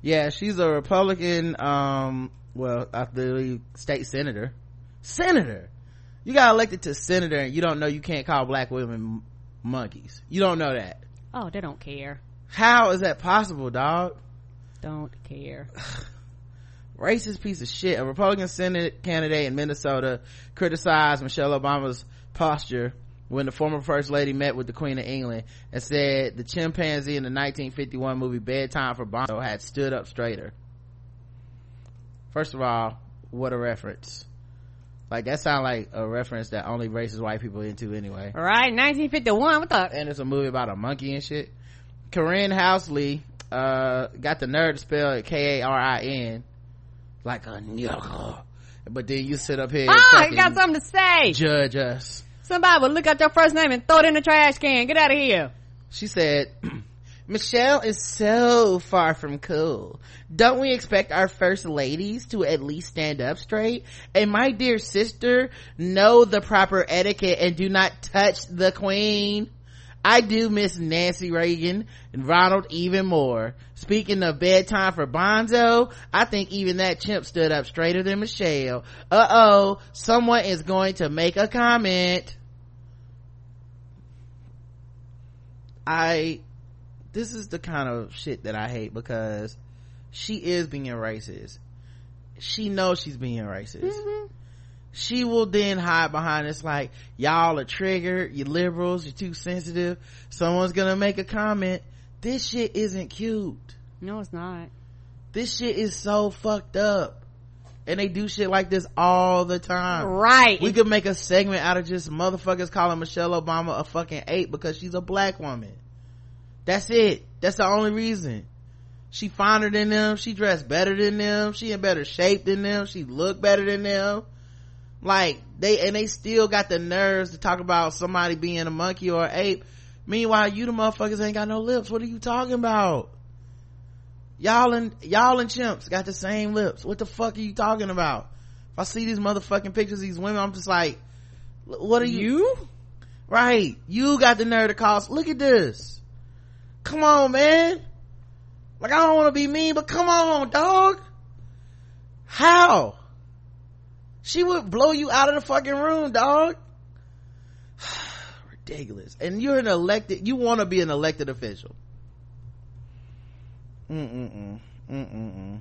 Yeah, she's a Republican, um, well, I believe state senator. Senator! You got elected to senator and you don't know you can't call black women monkeys. You don't know that.
Oh, they don't care.
How is that possible, dog?
Don't care.
Racist piece of shit. A Republican Senate candidate in Minnesota criticized Michelle Obama's posture when the former first lady met with the queen of england and said the chimpanzee in the 1951 movie bedtime for bonzo had stood up straighter. First of all what a reference. Like that sounds like a reference that only racist white people into anyway.
Right 1951 what the?
And it's a movie about a monkey and shit. Karin Housley uh, got the nerve to spell K-A-R-I-N like a nigga. But then you sit up here
ah, you got something to say.
judge us
Somebody will look at your first name and throw it in the trash can. Get out of here.
She said, Michelle is so far from cool. Don't we expect our first ladies to at least stand up straight? And my dear sister, know the proper etiquette and do not touch the queen. I do miss Nancy Reagan and Ronald even more. Speaking of bedtime for Bonzo, I think even that chimp stood up straighter than Michelle. Uh-oh, someone is going to make a comment. I, this is the kind of shit that I hate because she is being racist. She knows she's being racist. Mm-hmm she will then hide behind it's like y'all are triggered. You liberals. You're too sensitive. Someone's gonna make a comment. This shit isn't cute.
No it's not.
This shit is so fucked up. And they do shit like this all the time.
Right.
We could make a segment out of just motherfuckers calling michelle obama a fucking ape because she's a black woman. That's it. That's the only reason. She finer than them. She dressed better than them. She in better shape than them. She look better than them like they and they still got the nerves to talk about somebody being a monkey or an ape. Meanwhile you the motherfuckers ain't got no lips. What are you talking about? Y'all and y'all and chimps got the same lips. What the fuck are you talking about? If i see these motherfucking pictures of these women i'm just like what are you,
you?
Right. You got the nerve to call look at this. Come on man. Like i don't want to be mean but come on dog. How she would blow you out of the fucking room dog ridiculous and you're an elected you want to be an elected official Mm-mm-mm. Mm-mm-mm.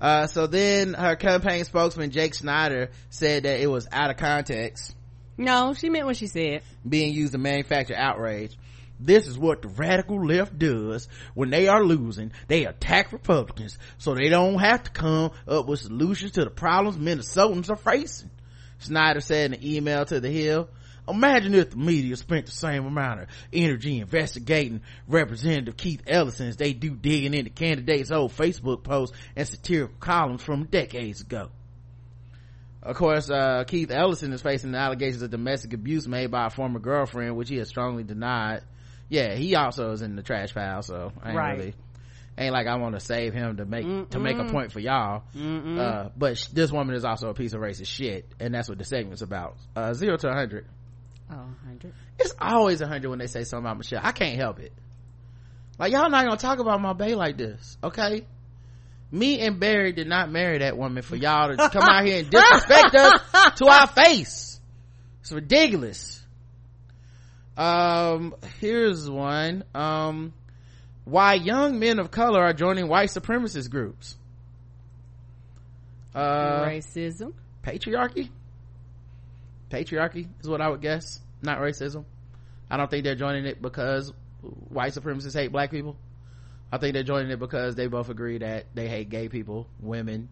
Uh, so then her campaign spokesman Jake Snyder said that it was out of context
no she meant what she said
being used to manufacture outrage. This is what the radical left does when they are losing. They attack Republicans so they don't have to come up with solutions to the problems Minnesotans are facing. Snyder said in an email to the Hill, Imagine if the media spent the same amount of energy investigating Representative Keith Ellison as they do digging into candidates' old Facebook posts and satirical columns from decades ago. Of course, uh, Keith Ellison is facing the allegations of domestic abuse made by a former girlfriend, which he has strongly denied. Yeah, he also is in the trash pile, so I ain't
Right.
really, ain't like I want to save him to make, to make a point for y'all.
Mm-mm.
Uh, but sh- this woman is also a piece of racist shit, and that's what the segment's about. Uh, zero to a hundred.
oh 100
It's always a hundred when they say something about Michelle. I can't help it. Like y'all not gonna talk about my bae like this, okay? Me and Barry did not marry that woman for y'all to come out here and disrespect us to our face. It's ridiculous. Um, here's one. Um, why young men of color are joining white supremacist groups. Uh,
racism.
patriarchy? Patriarchy is what i would guess not racism. I don't think they're joining it because white supremacists hate black people. I think they're joining it because they both agree that they hate gay people women.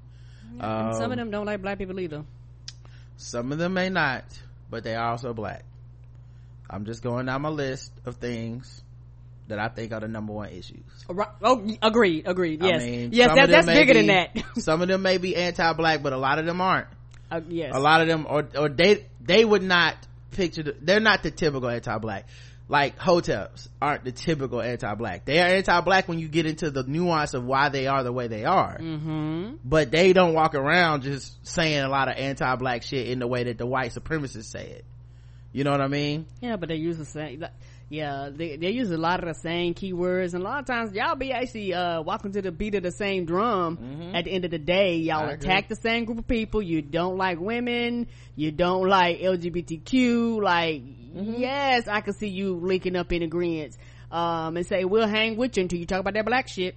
Some
Um,
of them don't like black people either.
some of them may not but they are also black i'm just going down my list of things that i think are the number one issues.
Oh agreed agreed. Yes.
I mean,
yes that, that's bigger than that.
Some of them may be anti-black but a lot of them aren't.
Uh, yes.
A lot of them or or they they would not picture the, they're not the typical anti-black. Like Hoteps aren't the typical anti-black. They are anti-black when you get into the nuance of why they are the way they are.
Mm-hmm.
But they don't walk around just saying a lot of anti-black shit in the way that the white supremacists say it you know what i mean
Yeah, but they use the same. Yeah, they they use a lot of the same keywords, and a lot of times y'all be actually uh walking to the beat of the same drum. At the end of the day, y'all
Mm-hmm. I agree.
attack the same group of people. You don't like women. You don't like LGBTQ. Like,
Mm-hmm.
yes, I can see you linking up in agreement. Um, and say we'll hang with you until you talk about that black shit.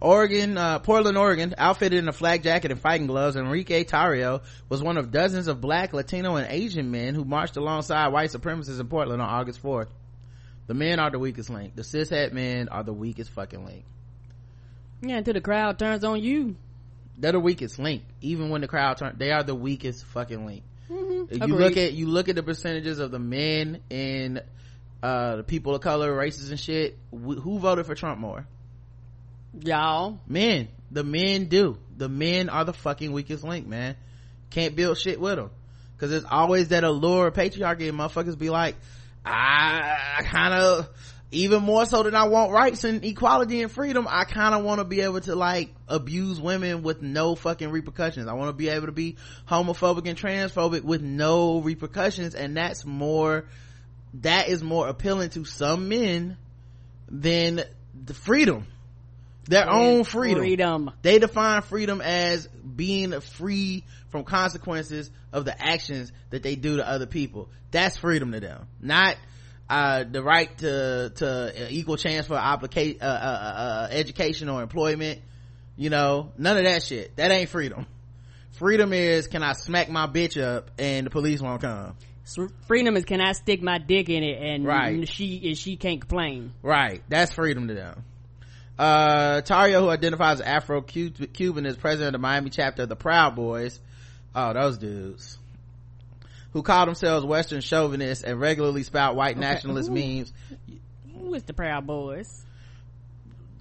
Oregon, uh, Portland, Oregon, outfitted in a flak jacket and fighting gloves, Enrique Tarrio was one of dozens of black, Latino, and Asian men who marched alongside white supremacists in Portland on August 4th. The men are the weakest link. The cishet men are the weakest fucking link.
Yeah, until the crowd turns on you.
They're the weakest link. Even when the crowd turns, they are the weakest fucking link.
Mm-hmm.
If you look at, you look at the percentages of the men and, uh, the people of color, races and shit, wh- who voted for Trump more?
Y'all.
men. The men do. The men are the fucking weakest link man. Can't build shit with them because there's always that allure of patriarchy and motherfuckers be like i, I kind of even more so than i want rights and equality and freedom i kind of want to be able to like abuse women with no fucking repercussions. I want to be able to be homophobic and transphobic with no repercussions and that's more that is more appealing to some men than the freedom their own freedom.
Freedom.
They define freedom as being free from consequences of the actions that they do to other people. That's freedom to them. Not, uh, the right to, to equal chance for applica- uh, uh, uh, education or employment. You know, none of that shit. That ain't freedom. Freedom is, can I smack my bitch up and the police won't come?
Freedom is can I stick my dick in it and
Right.
she and she can't complain.
Right. That's freedom to them. Uh, Tarrio, who identifies as Afro-Cuban, is president of the Miami chapter of the Proud Boys. Oh, those dudes. Who call themselves Western chauvinists and regularly spout white okay. nationalist Ooh. memes.
Who is the Proud Boys?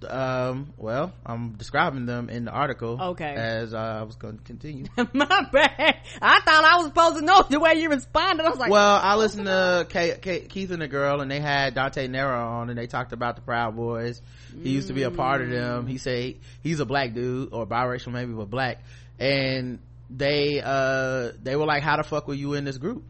um well i'm describing them in the article
okay
as uh, i was going to continue
my bad i thought i was supposed to know the way you responded i was like
well i listened to Kay, Kay, keith and the girl and they had dante nero on and they talked about the proud boys he used to be a part of them. He said he's a black dude or biracial maybe but black. And they uh they were like how the fuck were you in this group?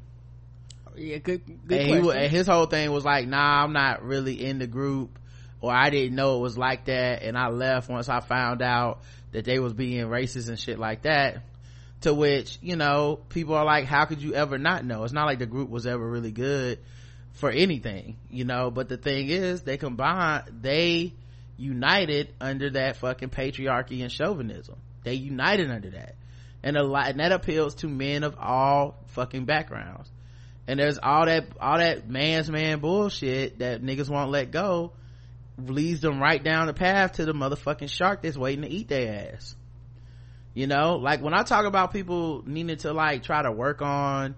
Yeah good, good
and, he, and his whole thing was like nah i'm not really in the group or I didn't know it was like that. And I left once I found out that they was being racist and shit like that. To which, you know, people are like, how could you ever not know? It's not like the group was ever really good for anything, you know, but the thing is they combined, they united under that fucking patriarchy and chauvinism. They united under that. And a lot, and that appeals to men of all fucking backgrounds. And there's all that, all that man's man bullshit that niggas won't let go leads them right down the path to the motherfucking shark that's waiting to eat their ass you know like when i talk about people needing to like try to work on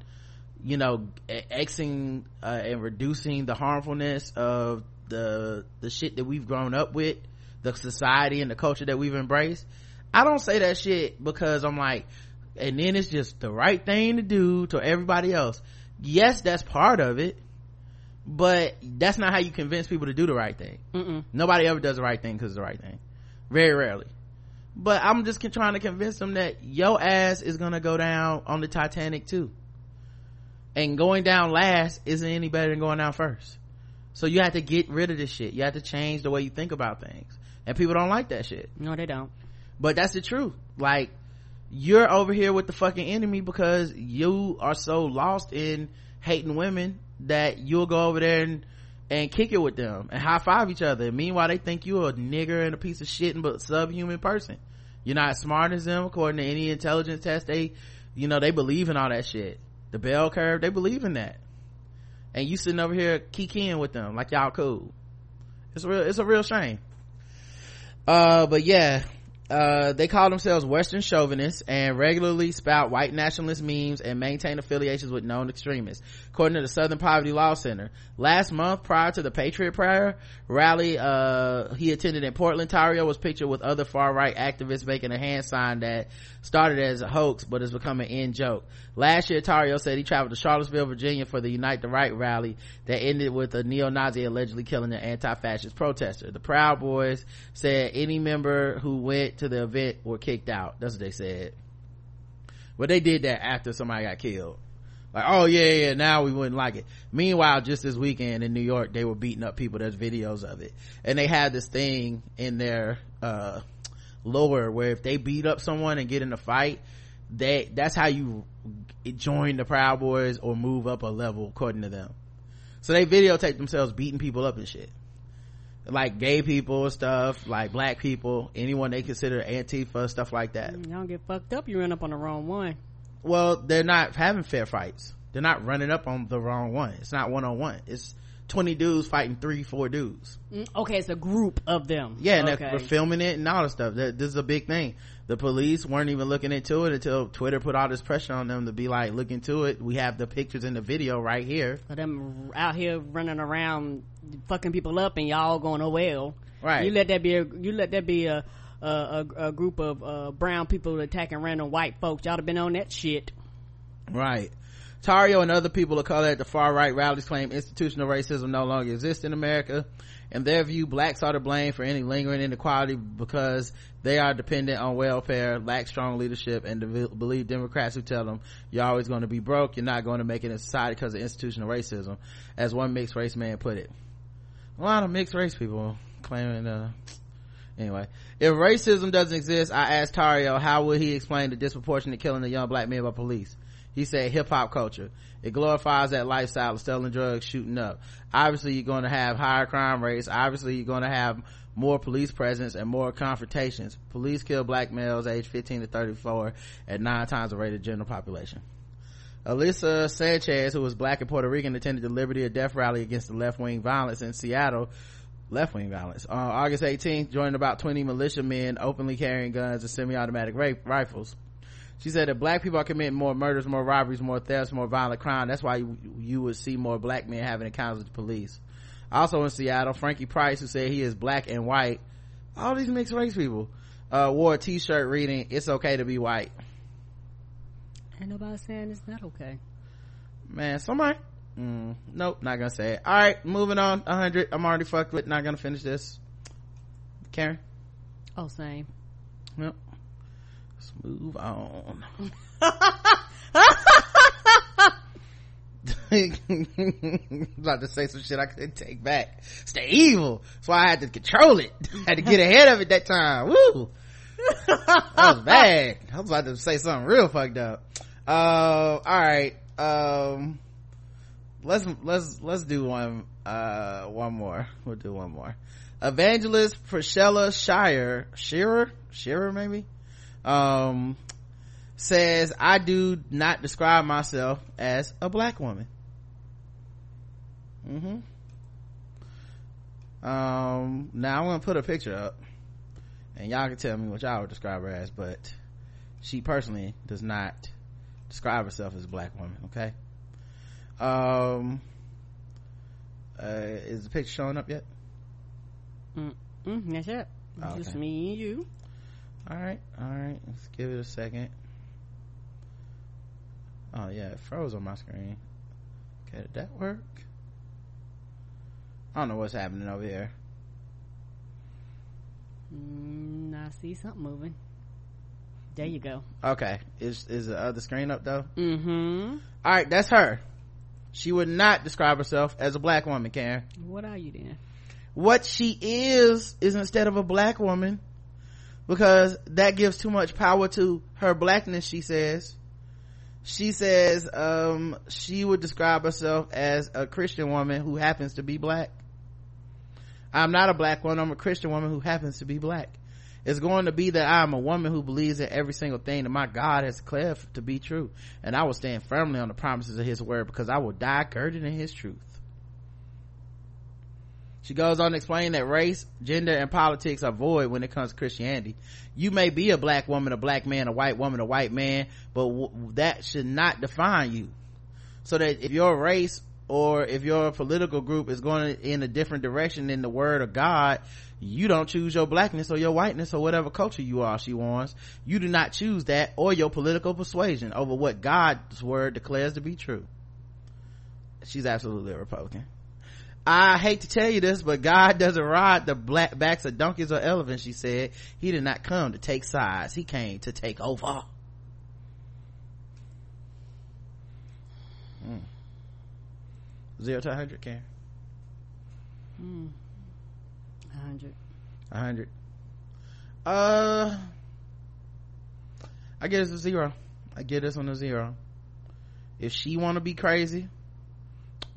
you know xing uh, and reducing the harmfulness of the the shit that we've grown up with the society and the culture that we've embraced i don't say that shit because i'm like and then it's just the right thing to do to everybody else. Yes that's part of it but that's not how you convince people to do the right thing.
Mm-mm.
nobody ever does the right thing because it's the right thing. Very rarely. But i'm just trying to convince them that your ass is gonna go down on the titanic too. And going down last isn't any better than going down first so you have to get rid of this shit you have to change the way you think about things and people don't like that shit
no they don't
but that's the truth like you're over here with the fucking enemy because you are so lost in hating women that you'll go over there and and kick it with them and high five each other. Meanwhile, they think you're a nigger and a piece of shit and but subhuman person. You're not smart as them according to any intelligence test. They, you know, they believe in all that shit. The bell curve, they believe in that. And you sitting over here kikiing with them like y'all cool. It's real, it's a real shame. Uh, but yeah, uh, they call themselves Western chauvinists and regularly spout white nationalist memes and maintain affiliations with known extremists, according to the Southern Poverty Law Center. Last month, prior to the Patriot Prayer rally, uh, he attended in Portland. Tarrio was pictured with other far-right activists making a hand sign that started as a hoax, but has become an in joke. Last year, Tarrio said he traveled to Charlottesville, Virginia for the Unite the Right rally that ended with a neo-Nazi allegedly killing an anti-fascist protester. The Proud Boys said any member who went to the event were kicked out. That's what they said. But they did that after somebody got killed. Like, oh yeah, yeah, now we wouldn't like it. Meanwhile, just this weekend in New York, they were beating up people. There's videos of it. And they had this thing in their, uh, lore where if they beat up someone and get in a fight, they, that's how you join the Proud Boys or move up a level according to them. So they videotape themselves beating people up and shit like gay people and stuff, like black people, anyone they consider Antifa, stuff like that.
Mm, y'all get fucked up, you run up on the wrong one.
Well, they're not having fair fights. They're not running up on the wrong one. It's not one on one. It's 20 dudes fighting three, four dudes.
Mm, okay, it's a group of them.
Yeah, and
okay.
they're filming it and all the stuff. This is a big thing. The police weren't even looking into it until Twitter put all this pressure on them to be like, look into it. We have the pictures in the video right here.
Of them out here running around fucking people up and y'all going, oh well.
Right.
You let that be a, you let that be a, a, a group of, uh, brown people attacking random white folks. Y'all have been on that shit.
Right. Tarrio and other people of color at the far right rallies claim institutional racism no longer exists in America. In their view, blacks are to blame for any lingering inequality because they are dependent on welfare, lack strong leadership, and believe Democrats who tell them you're always going to be broke, you're not going to make it in society because of institutional racism, as one mixed race man put it. A lot of mixed race people claiming, uh, anyway. If racism doesn't exist, I asked Tarrio how would he explain the disproportionate killing of young black men by police? He said hip hop culture. It glorifies that lifestyle of selling drugs, shooting up. Obviously, you're going to have higher crime rates. Obviously, you're going to have more police presence and more confrontations. Police kill black males aged 15 to 34 at nine times the rate of general population. Alyssa Sanchez, who was black and Puerto Rican, attended the Liberty of Death rally against the left-wing violence in Seattle left-wing violence. Uh, August 18th, joined about 20 militiamen openly carrying guns and semi-automatic rifles. She said that black people are committing more murders, more robberies, more thefts, more violent crime. That's why you, you would see more black men having encounters with the police. Also in Seattle, Frankie Price, who said he is black and white, all these mixed race people, uh, wore a t-shirt reading, it's okay to be white.
Ain't nobody saying it's not okay.
Man, somebody, mm, nope, not gonna say it. All right, moving on. 100. I'm already fucked with. Not gonna finish this. Karen.
Oh, same.
Yep. Let's move on. about to say some shit I couldn't take back. Stay evil. That's why I had to control it. Had to get ahead of it that time. Woo! that was bad. I was about to say something real fucked up. Uh, all right. Um, let's let's let's do one uh one more. We'll do one more. Evangelist Priscilla Shire Shearer Shearer maybe um says I do not describe myself as a black woman. Mm-hmm. Um now I'm gonna put a picture up and y'all can tell me what y'all would describe her as, but she personally does not describe herself as a black woman, okay? Um, uh, is the picture showing up yet?
Mm-mm, that's it. Okay. Just me and you.
All right, all right. Let's give it a second. Oh yeah, it froze on my screen. Okay, did that work? I don't know what's happening over here.
Mm, I see something moving. There you go.
Okay. Is is the other screen up though?
Mm-hmm.
All right, that's her. She would not describe herself as a black woman, Karen.
What are you then?
What she is is instead of a black woman, because that gives too much power to her blackness. She says. She says um, she would describe herself as a Christian woman who happens to be black. I'm not a black woman. I'm a Christian woman who happens to be black. It's going to be that I am a woman who believes in every single thing that my God has declared to be true. And I will stand firmly on the promises of his word because I will die girded in his truth. She goes on to explain that race, gender, and politics are void when it comes to Christianity. You may be a black woman, a black man, a white woman, a white man, but w- that should not define you. So that if your race or if your political group is going in a different direction than the word of God, you don't choose your blackness or your whiteness or whatever culture you are, she warns. You do not choose that or your political persuasion over what God's word declares to be true. She's absolutely a Republican. I hate to tell you this, but God doesn't ride the black backs of donkeys or elephants, she said. He did not come to take sides. He came to take over. Mm. Zero to a 100, Karen?
Hmm. 100.
A 100. Uh, I get this a zero. I get this on a zero. If she want to be crazy,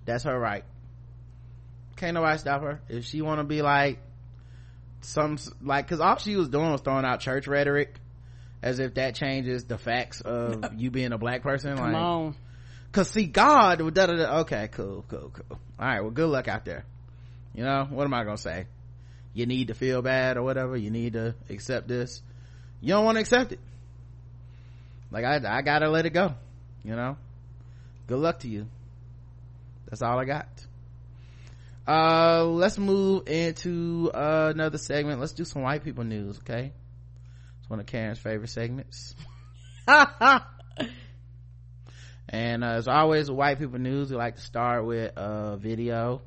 that's her right. Can't nobody stop her. If she want to be like some like, cause all she was doing was throwing out church rhetoric, as if that changes the facts of you being a black person.
Come
like,
on.
Cause see, God, da, da, da, okay, cool, cool, cool. All right, well, good luck out there. You know, what am I gonna say? You need to feel bad or whatever. You need to accept this. You don't want to accept it. Like I, I gotta let it go. You know. Good luck to you. That's all I got. Uh, let's move into uh, another segment. Let's do some white people news. Okay. It's one of Karen's favorite segments. and uh, as always with white people news we like to start with a video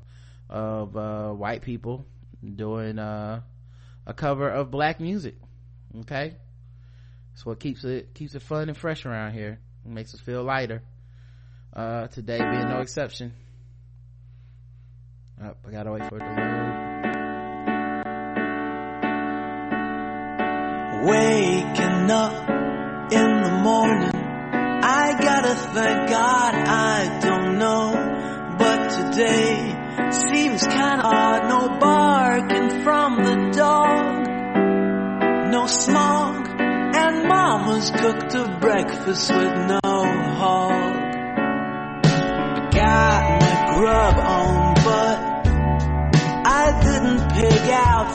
of uh, white people doing uh, a cover of black music okay it's what keeps it keeps it fun and fresh around here it makes us feel lighter uh, today being no exception oh, i gotta wait for it to
load waking up in the morning I gotta thank God I don't know, but today seems kinda odd. No barking from the dog, no smog, and mama's cooked a breakfast with no hog. Got my grub on, out.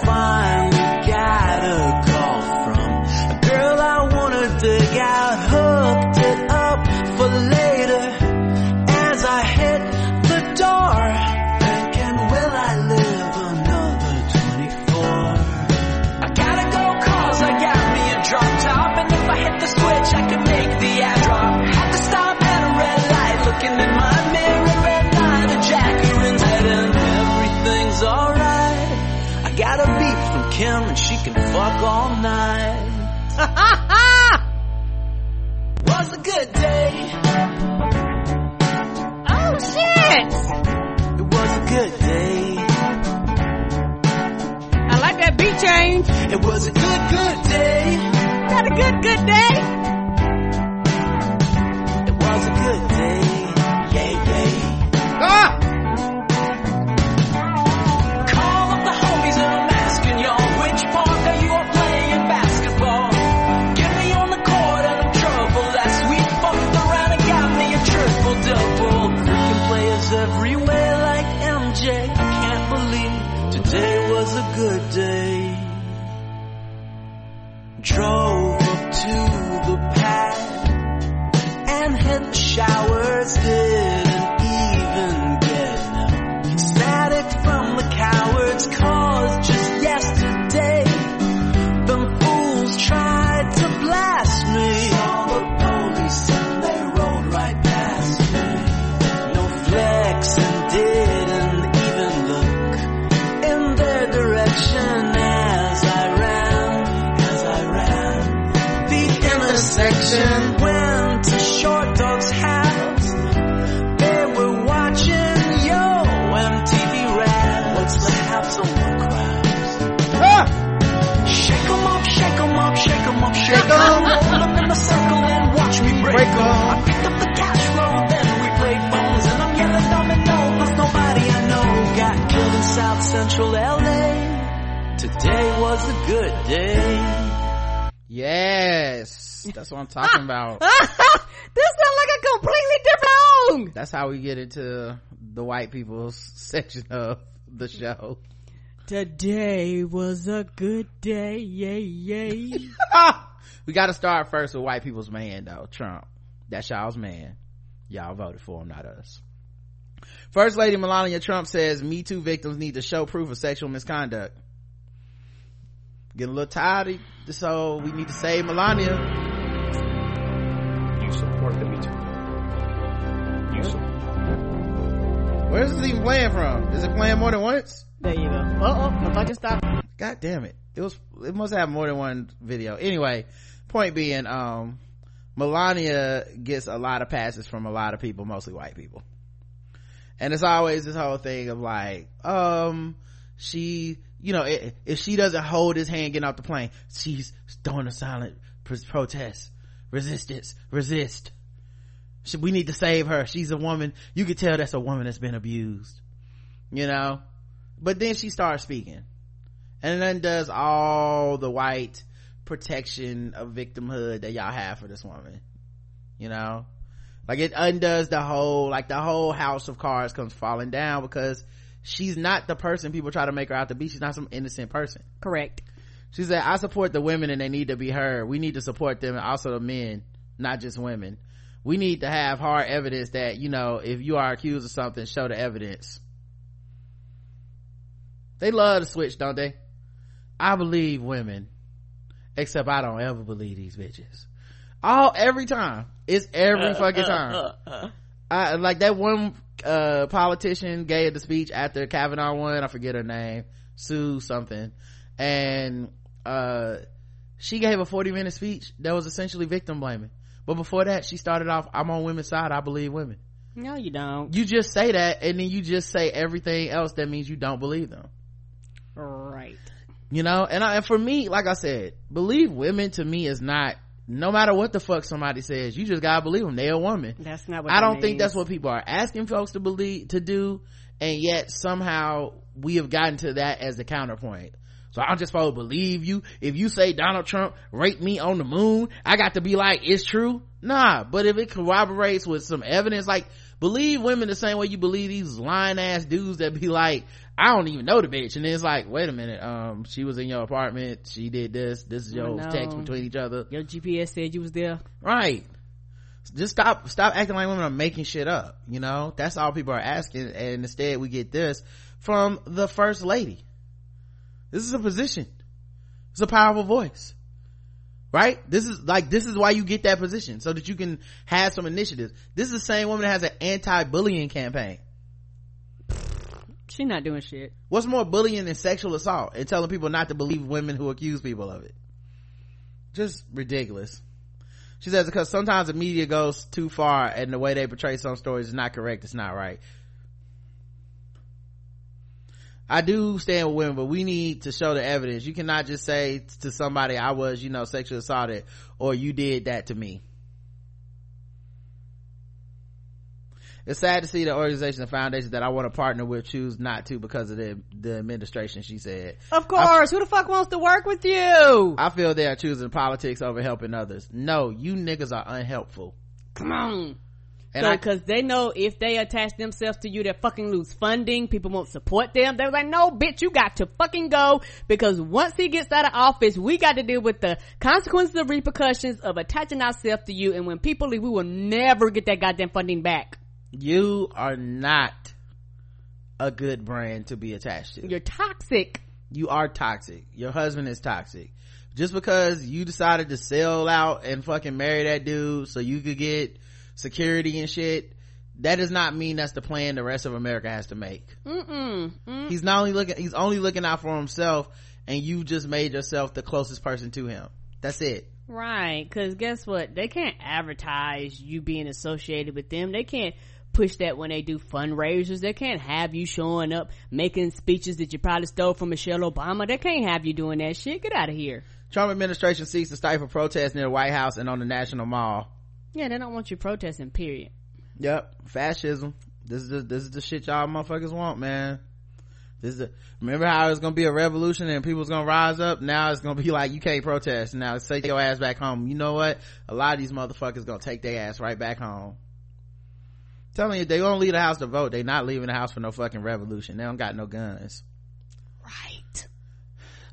It was a good, good day
Got a good, good day.
Today was a good day.
Yes. That's what I'm talking about.
this sounds like a completely different song.
That's how we get into the white people's section of the show.
Today was a good day. Yay, yay.
we gotta start first with white people's man though, Trump. That's y'all's man. Y'all voted for him, not us. First Lady Melania Trump says Me Too victims need to show proof of sexual misconduct. Getting a little tired of so we need to save Melania.
You support the Me Too. You support.
Where's this even playing from? Is it playing more than once?
There you go. Uh oh, the fucking stop.
God damn it. It was, it must have more than one video. Anyway, point being, um, Melania gets a lot of passes from a lot of people, mostly white people. And it's always this whole thing of like, um, she, you know, if she doesn't hold his hand getting off the plane, she's throwing a silent protest, resistance, resist. We need to save her. She's a woman. You could tell that's a woman that's been abused, you know? But then she starts speaking and then does all the white protection of victimhood that y'all have for this woman you know like it undoes the whole like the whole house of cards comes falling down because she's not the person people try to make her out to be. She's not some innocent person.
Correct.
she said i support the women and they need to be heard. We need to support them and also the men not just women. We need to have hard evidence that you know if you are accused of something show the evidence. They love to switch don't they? I believe women except i don't ever believe these bitches. All every time. It's every uh, fucking uh, time. Uh, I, like that one uh politician gave the speech after Kavanaugh won. I forget her name, Sue something, and uh she gave a 40 minute speech that was essentially victim blaming. But before that, she started off, "I'm on women's side. I believe women."
No, you don't.
You just say that, and then you just say everything else that means you don't believe them.
Right.
You know, and, I, and for me, like I said, believe women to me is not. No matter what the fuck somebody says, you just gotta believe them. They're a woman.
That's not what
I don't think
means.
that's what people are asking folks to believe to do, and yet somehow we have gotten to that as the counterpoint. So I'm just supposed to believe you. If you say Donald Trump raped me on the moon, I got to be like, it's true. Nah, but if it corroborates with some evidence, like believe women the same way you believe these lying ass dudes that be like, I don't even know the bitch. And then it's like, wait a minute, um, she was in your apartment, she did this, this is your text between each other.
Your GPS said you was there.
Right. Just stop, stop acting like women are making shit up, you know? That's all people are asking, and instead we get this from the first lady. This is a position. It's a powerful voice. Right? This is like, this is why you get that position, so that you can have some initiatives. This is the same woman that has an anti-bullying campaign.
She not doing shit.
What's more bullying than sexual assault and telling people not to believe women who accuse people of it? Just ridiculous. She says because sometimes the media goes too far and the way they portray some stories is not correct, it's not right. I do stand with women, but we need to show the evidence. You cannot just say to somebody, I was, you know, sexually assaulted or you did that to me. It's sad to see the organizations and foundations that I want to partner with choose not to because of the, the administration, she said.
Of course. Who the fuck wants to work with you?
I feel they are choosing politics over helping others. No, you niggas are unhelpful.
Come on.
And I,
Because they know if they attach themselves to you, they fucking lose funding. People won't support them. They're like, no, bitch, you got to fucking go. Because once he gets out of office, we got to deal with the consequences of repercussions of attaching ourselves to you. And when people leave, we will never get that goddamn funding back.
you are not a good brand to be attached to.
You're toxic.
you are toxic. Your husband is toxic. Just because you decided to sell out and fucking marry that dude so you could get security and shit, that does not mean that's the plan the rest of America has to make.
Mm-mm. Mm.
He's not only looking, he's only looking out for himself and you just made yourself the closest person to him. That's it.
Right. Cause guess what? They can't advertise you being associated with them. They can't push that when they do fundraisers. They can't have you showing up making speeches that you probably stole from Michelle Obama. They can't have you doing that shit. Get out of here.
Trump administration seeks to stifle protests near the White House and on the National Mall.
Yeah, they don't want you protesting, period.
Yep, fascism. This is the, this is the shit y'all motherfuckers want, man. This is remember how it's gonna be a revolution and people's gonna rise up? Now it's gonna be like you can't protest. Now take your ass back home. You know what? A lot of these motherfuckers gonna take their ass right back home. telling you, they gonna leave the house to vote. They not leaving the house for no fucking revolution. They don't got no guns.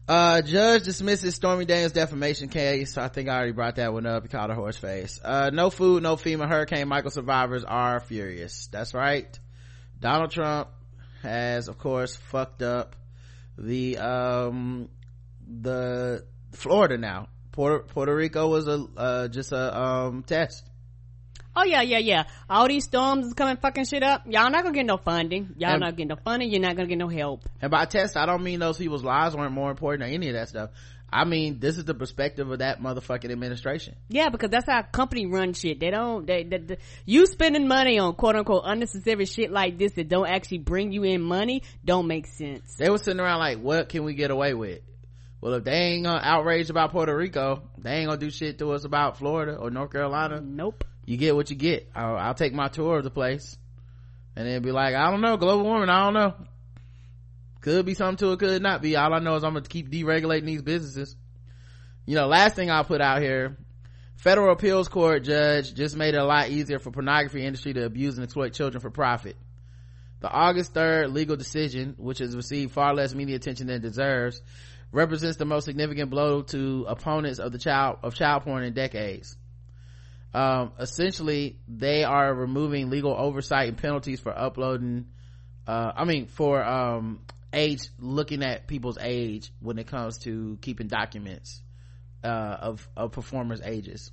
Uh, judge dismisses Stormy Daniels defamation case. I think I already brought that one up. He called her horse face. Uh, no food, no FEMA. Hurricane Michael survivors are furious. That's right. Donald Trump has, of course, fucked up the, um, the Florida now. Puerto, Puerto Rico was a, uh, just a, um, test.
Oh yeah, yeah, yeah. All these storms is coming fucking shit up. Y'all not gonna get no funding. Y'all
And-
not getting no funding. You're not gonna get no help.
And by test, I don't mean those people's lives weren't more important or any of that stuff. I mean, this is the perspective of that motherfucking administration.
Yeah, because that's how company run shit. They don't, they, they, they- you spending money on quote unquote unnecessary shit like this that don't actually bring you in money don't make sense.
they were sitting around like what can we get away with well if they ain't gonna outrage about puerto rico they ain't gonna do shit to us about florida or north carolina
Nope.
You get what you get. I'll, I'll take my tour of the place. And then be like i don't know global warming i don't know. Could be something to it could not be. All i know is i'm gonna keep deregulating these businesses. You know last thing i'll put out here federal appeals court judge just made it a lot easier for pornography industry to abuse and exploit children for profit. The August 3rd legal decision, which has received far less media attention than it deserves, represents the most significant blow to opponents of the child of child porn in decades. Um, essentially, they are removing legal oversight and penalties for uploading. Uh, I mean, for um, age, looking at people's age when it comes to keeping documents uh, of of performers' ages.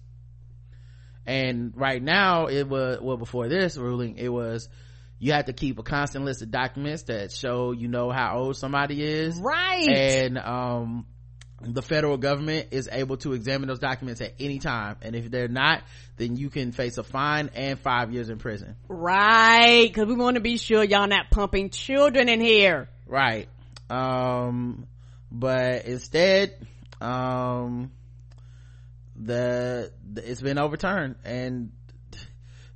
And right now, it was well before this ruling, it was you have to keep a constant list of documents that show you know how old somebody is
Right.
and um the federal government is able to examine those documents at any time. And if they're not then you can face a fine and five years in prison.
Right. Cause we want to be sure y'all not pumping children in here.
right. Um but instead um the, the it's been overturned. And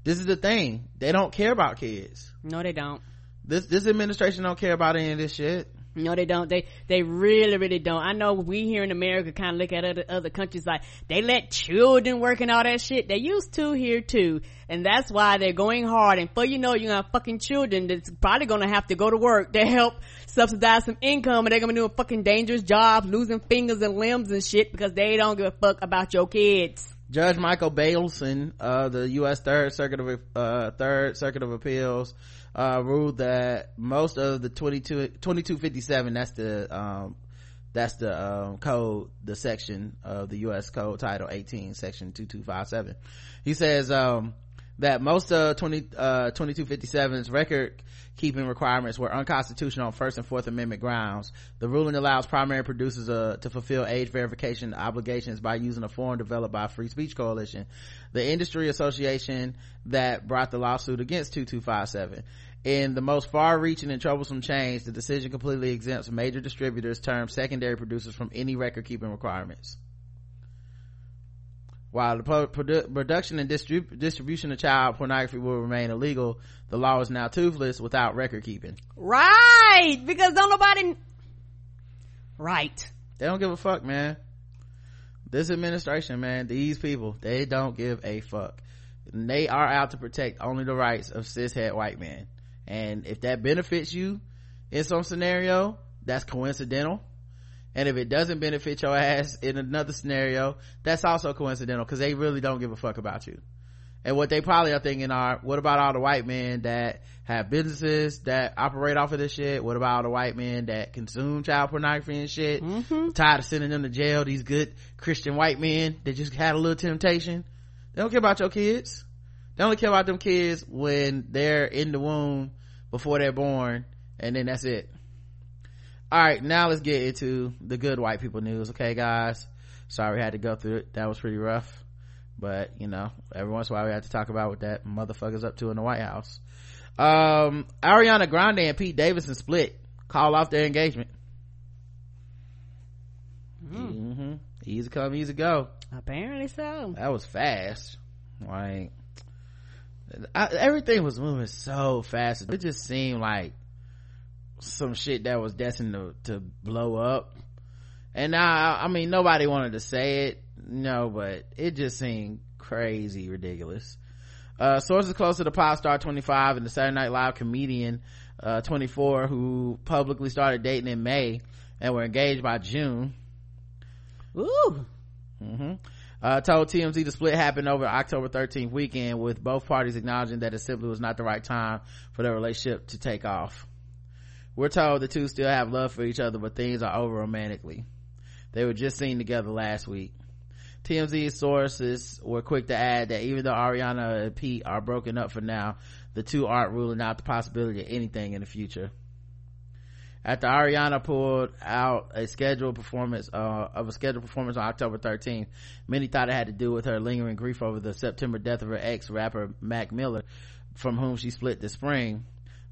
this is the thing. They don't care about kids.
No, they don't.
this this administration don't care about any of this shit
No, they don't. They they really, really don't. I know we here in America kind of look at other other countries like they let children work and all that shit. They used to here too, and that's why they're going hard. And for you know, you got fucking children that's probably gonna have to go to work to help subsidize some income, and they're gonna do a fucking dangerous job losing fingers and limbs and shit because they don't give a fuck about your kids.
Judge Michael Baylson of the U.S. Third Circuit of uh, Third Circuit of Appeals uh, ruled that most of the 22, 2257 that's the um, that's the um, code the section of the U.S. Code Title 18 Section 2257 he says um, that most of 20, uh, 2257's record keeping requirements were unconstitutional on first and fourth amendment grounds. The ruling allows primary producers uh, to fulfill age verification obligations by using a form developed by free speech coalition. The industry association that brought the lawsuit against 2257 in the most far-reaching and troublesome change the decision completely exempts major distributors termed secondary producers from any record keeping requirements while the produ- production and distrib- distribution of child pornography will remain illegal, the law is now toothless without record keeping.
Right, because don't nobody. Right.
They don't give a fuck, man. This administration, man, these people, they don't give a fuck. They are out to protect only the rights of cishet white men. And if that benefits you in some scenario, that's coincidental and if it doesn't benefit your ass in another scenario that's also coincidental because they really don't give a fuck about you. And what they probably are thinking are what about all the white men that have businesses that operate off of this shit? What about all the white men that consume child pornography and shit?
Mm-hmm.
tired of sending them to jail these good christian white men that just had a little temptation? They don't care about your kids. They only care about them kids when they're in the womb before they're born and then that's it all right now let's get into the good white people news okay guys? Sorry we had to go through it. That was pretty rough. But you know every once in a while we have to talk about what that motherfucker's up to in the white house. Um ariana grande and pete davidson split. Call off their engagement.
Hmm.
mm-hmm. easy come easy go.
Apparently so.
that was fast. Like I, everything was moving so fast. It just seemed like some shit that was destined to, to blow up and now i mean nobody wanted to say it no but it just seemed crazy ridiculous uh, sources close to the pop star 25 and the saturday night live comedian uh, 24 who publicly started dating in may and were engaged by june
Ooh.
Mm-hmm. Uh, told TMZ the split happened over October 13th weekend with both parties acknowledging that it simply was not the right time for their relationship to take off. We're told the two still have love for each other, but things are over romantically. They were just seen together last week. TMZ sources were quick to add that even though Ariana and Pete are broken up for now, the two aren't ruling out the possibility of anything in the future after Ariana pulled out a scheduled performance uh, of a scheduled performance on October 13th. Many thought it had to do with her lingering grief over the September death of her ex rapper Mac Miller, from whom she split this spring.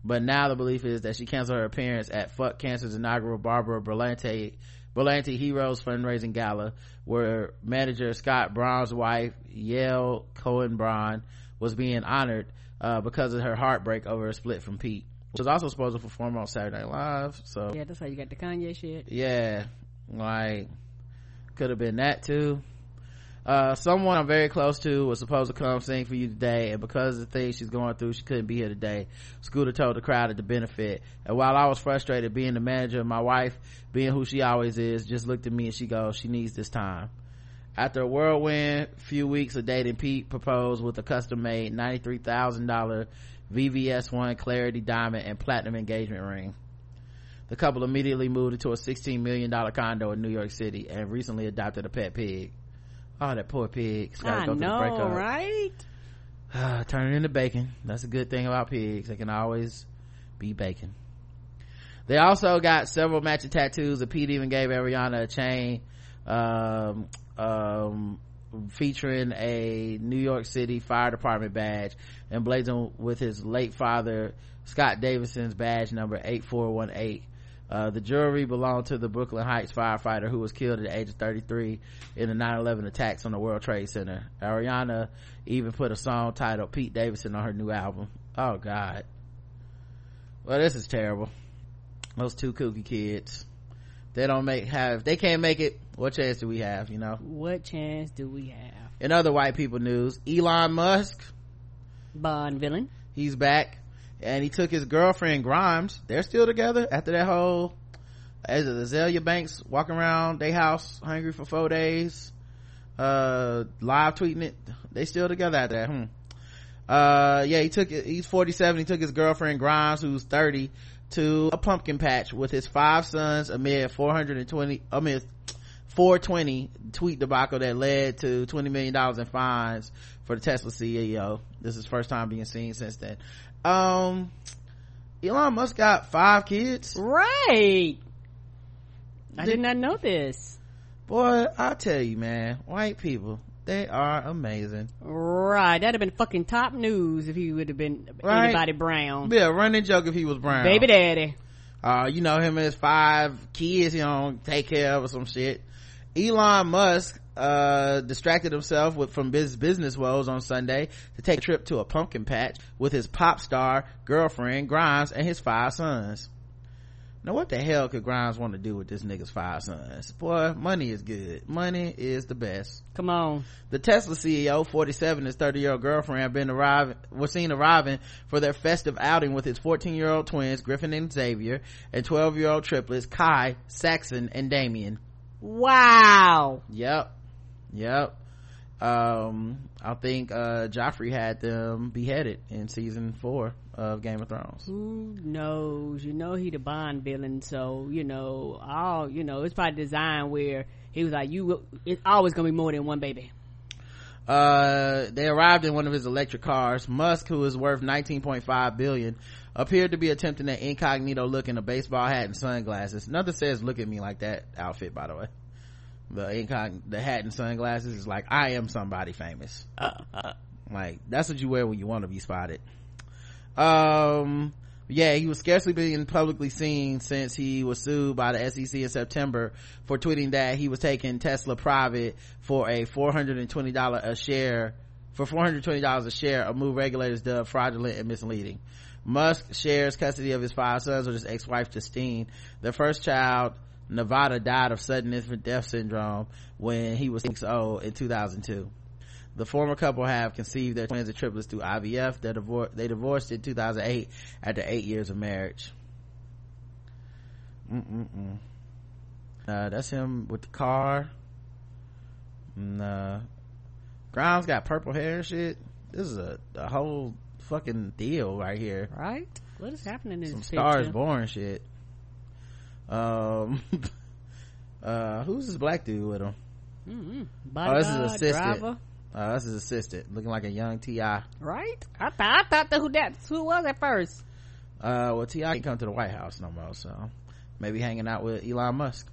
But now the belief is that she canceled her appearance at Fuck Cancer's inaugural Barbara Berlante Berlanti Heroes fundraising gala, where manager Scott Braun's wife, Yael Cohen Braun, was being honored uh, because of her heartbreak over a split from Pete was also supposed to perform on Saturday Night Live. So
Yeah, that's how you got the Kanye shit.
yeah, like could have been that too. Uh, someone I'm very close to was supposed to come sing for you today, and because of the things she's going through, she couldn't be here today. Scooter told the crowd at the benefit, and while I was frustrated being the manager, my wife, being who she always is, just looked at me and she goes, "She needs this time." After a whirlwind few weeks of dating, Pete proposed with a ninety-three thousand dollar VVS1 Clarity Diamond and Platinum engagement ring. The couple immediately moved into a $16 million condo in New York City and recently adopted a pet pig. Oh, that poor pig. It's gotta
I
go through the
know,
breakup.
right?
Turn it into bacon. That's a good thing about pigs. They can always be bacon. They also got several matching tattoos. And Pete even gave Ariana a chain, um, um, featuring a New York City Fire Department badge emblazoned with his late father, Scott Davidson's badge number 8418. Uh, the jewelry belonged to the Brooklyn Heights firefighter who was killed at the age of 33 in the 9-11 attacks on the World Trade Center. Ariana even put a song titled Pete Davidson on her new album. Oh god. Well, this is terrible. those two kooky kids they don't make have they can't make it what chance do we have you know
What chance do we have?
in other white people news elon musk
Bond villain.
he's back and he took his girlfriend grimes. They're still together after that whole as Azealia Banks walking around their house hungry for four days uh live tweeting it. They still together after that hmm. Uh yeah he took he's 47 he took his girlfriend grimes who's 30 to a pumpkin patch with his five sons amid 420 amid 420 tweet debacle that led to 20 million dollars in fines for the tesla ceo this is first time being seen since then um elon musk got five kids
Right. I did not know this.
boy i tell you man white people they are amazing
Right. That'd have been fucking top news if he would have been
Right.
anybody brown.
Yeah, a running joke if he was brown
Baby daddy.
uh you know him and his five kids you know take care of or some shit elon musk uh distracted himself with from his business woes on sunday to take a trip to a pumpkin patch with his pop star girlfriend grimes and his five sons now what the hell could grimes want to do with this nigga's five sons boy money is good money is the best
Come on.
the Tesla CEO, 47, his 30 year old girlfriend have been arriving, were seen arriving for their festive outing with his 14 year old twins, Griffin and Xavier, and 12 year old triplets, Kai, Saxon, and Damian.
Wow.
Yep. Yep. Um, I think, uh, Joffrey had them beheaded in season four of Game of Thrones.
Who knows? You know he the Bond villain, so you know all. You know it's probably designed where he was like, "You, it's always gonna be more than one baby."
uh they arrived in one of his electric cars musk who is worth 19.5 billion appeared to be attempting an incognito look in a baseball hat and sunglasses nothing says look at me like that outfit by the way the incog the hat and sunglasses is like i am somebody famous. Like that's what you wear when you want to be spotted. Um yeah he was scarcely being publicly seen since he was sued by the sec in september for tweeting that he was taking tesla private for a $420 a share for $420 a share a move regulators dubbed fraudulent and misleading. Musk shares custody of his five sons with his ex-wife justine. Their first child nevada died of sudden infant death syndrome when he was 6 old in 2002 the former couple have conceived their twins and triplets through IVF. They divorced, they divorced in 2008 after eight years of marriage. Mm-mm-mm. Uh, that's him with the car. Uh, Grimes got purple hair and shit. This is a, a whole fucking deal right here.
Right? What is happening in
Some
this
stars born shit. Um, uh, who's this black dude with him?
Mm-hmm.
Oh, this is assistant.
driver.
Uh, that's his assistant, looking like a young Ti.
Right? I thought I thought that who that who was at first.
Uh, well, T.I. can't come to the White House no more, so maybe hanging out with Elon Musk.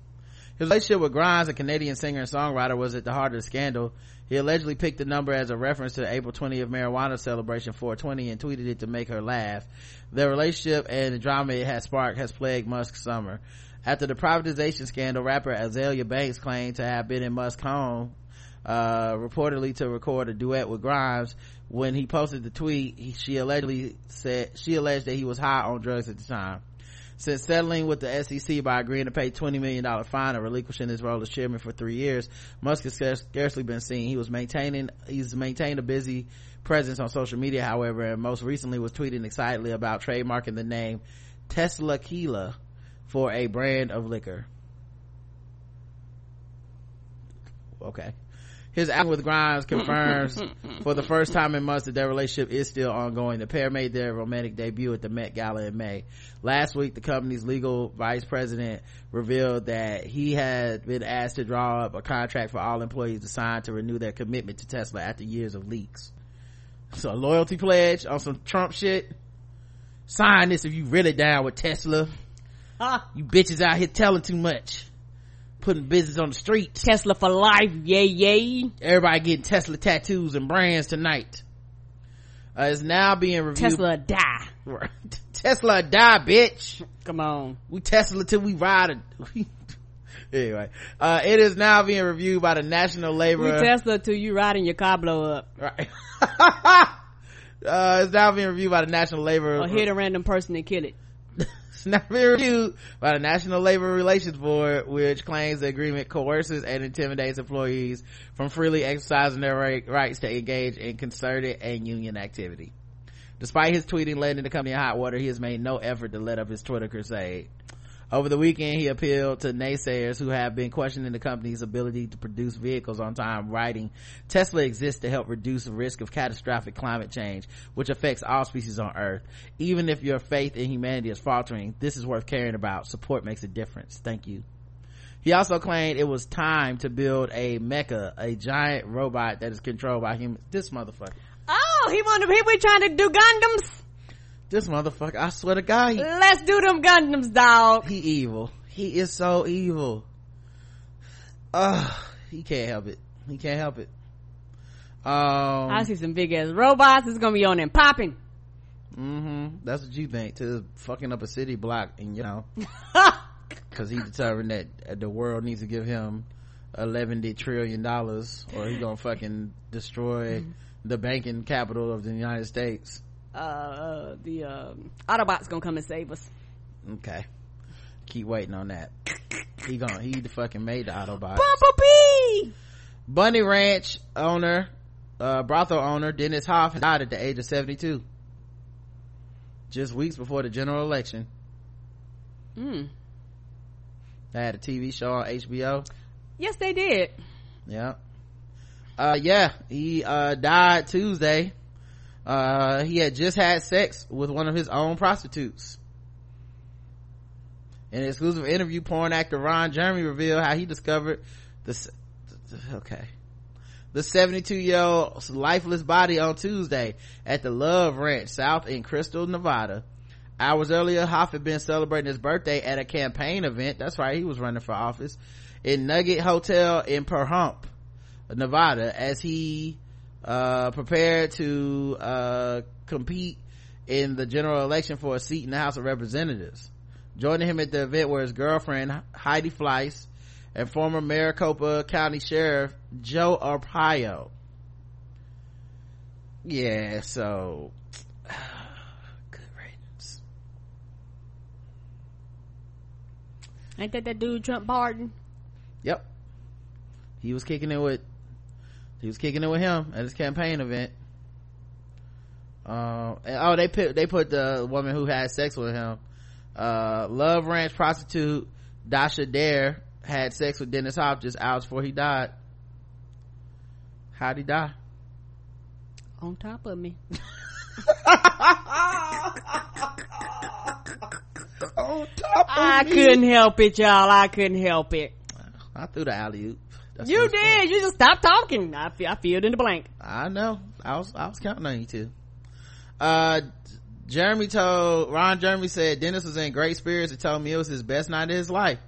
His relationship with Grimes, a Canadian singer and songwriter, was at the heart of the scandal. He allegedly picked the number as a reference to the April 20th marijuana celebration 420 and tweeted it to make her laugh. Their relationship and the drama it has sparked has plagued Musk's summer. After the privatization scandal, rapper Azealia Banks claimed to have been in Musk's home uh, reportedly to record a duet with Grimes. When he posted the tweet, he, she allegedly said, she alleged that he was high on drugs at the time. Since settling with the SEC by agreeing to pay $20 million fine and relinquishing his role as chairman for three years, Musk has scarcely been seen. He was maintaining, he's maintained a busy presence on social media, however, and most recently was tweeting excitedly about trademarking the name Teslaquila for a brand of liquor. Okay. His album with Grimes confirms for the first time in months that their relationship is still ongoing. The pair made their romantic debut at the Met Gala in May. Last week, the company's legal vice president revealed that he had been asked to draw up a contract for all employees to sign to renew their commitment to Tesla after years of leaks. So a loyalty pledge on some Trump shit. Sign this if you really down with Tesla.
Ah,
You bitches out here telling too much. Putting business on the street.
Tesla for life, yay yay.
Everybody getting Tesla tattoos and brands tonight. Uh, it's now being reviewed.
Tesla die.
Tesla die, bitch.
Come on.
We Tesla till we ride it. anyway, uh, it is now being reviewed by the National Labor.
We Tesla till you riding your car blow up.
right. uh, it's now being reviewed by the National Labor.
Or hit a random person and kill it.
It's not been reviewed by the National Labor Relations Board, which claims the agreement coerces and intimidates employees from freely exercising their right, rights to engage in concerted and union activity. Despite his tweeting landing the company in hot water, he has made no effort to let up his Twitter crusade. Over the weekend, he appealed to naysayers who have been questioning the company's ability to produce vehicles on time, writing, Tesla exists to help reduce the risk of catastrophic climate change, which affects all species on Earth. Even if your faith in humanity is faltering, this is worth caring about. Support makes a difference. Thank you. He also claimed it was time to build a mecha, a giant robot that is controlled by humans. This motherfucker.
Oh, he wanted people trying to do Gundams.
This motherfucker, I swear to God, he,
Let's do them Gundams, dog.
he evil. He is so evil. Ugh, he can't help it. He can't help it. Um,
I see some big ass robots. It's gonna be on them popping.
mm-hmm That's what you think to fucking up a city block and you know, cause he determined that uh, the world needs to give him 11 trillion dollars or he gonna fucking destroy the banking capital of the United States.
Uh, uh, the um, Autobots gonna come and save us.
Okay. Keep waiting on that. He gonna, he the fucking made the Autobots.
Bumblebee.
Bunny Ranch owner, uh, brothel owner Dennis Hof died at the age of 72. Just weeks before the general election.
Hmm.
They had a TV show on HBO.
Yes, they did.
Yeah. Uh, yeah, he, uh, died Tuesday. Uh, he had just had sex with one of his own prostitutes. In an exclusive interview, porn actor Ron Jeremy revealed how he discovered this, okay. The 72 year old's lifeless body on Tuesday at the Love Ranch South in Crystal, Nevada. Hours earlier, Hof had been celebrating his birthday at a campaign event. That's right, he was running for office in Nugget Hotel in Pahrump, Nevada, as he uh, prepared to uh, compete in the general election for a seat in the House of Representatives. Joining him at the event were his girlfriend Heidi Fleiss and former Maricopa County Sheriff Joe Arpaio. Yeah, so good ratings.
Ain't that that dude Trump Barton?
Yep. He was kicking it with he was kicking it with him at his campaign event. Uh, and, oh, they put they put the woman who had sex with him. Uh, Love Ranch prostitute Dasha Dare had sex with Dennis Hof just hours before he died. How'd he die?
On top of me.
On top of me.
I couldn't help it, y'all. I couldn't help it.
I threw the alley oop. That's
You
fun.
did. You just stopped talking. I I filled in the blank.
I know. I was I was counting on you too. Uh Jeremy told Ron Jeremy said Dennis was in great spirits and told me it was his best night of his life.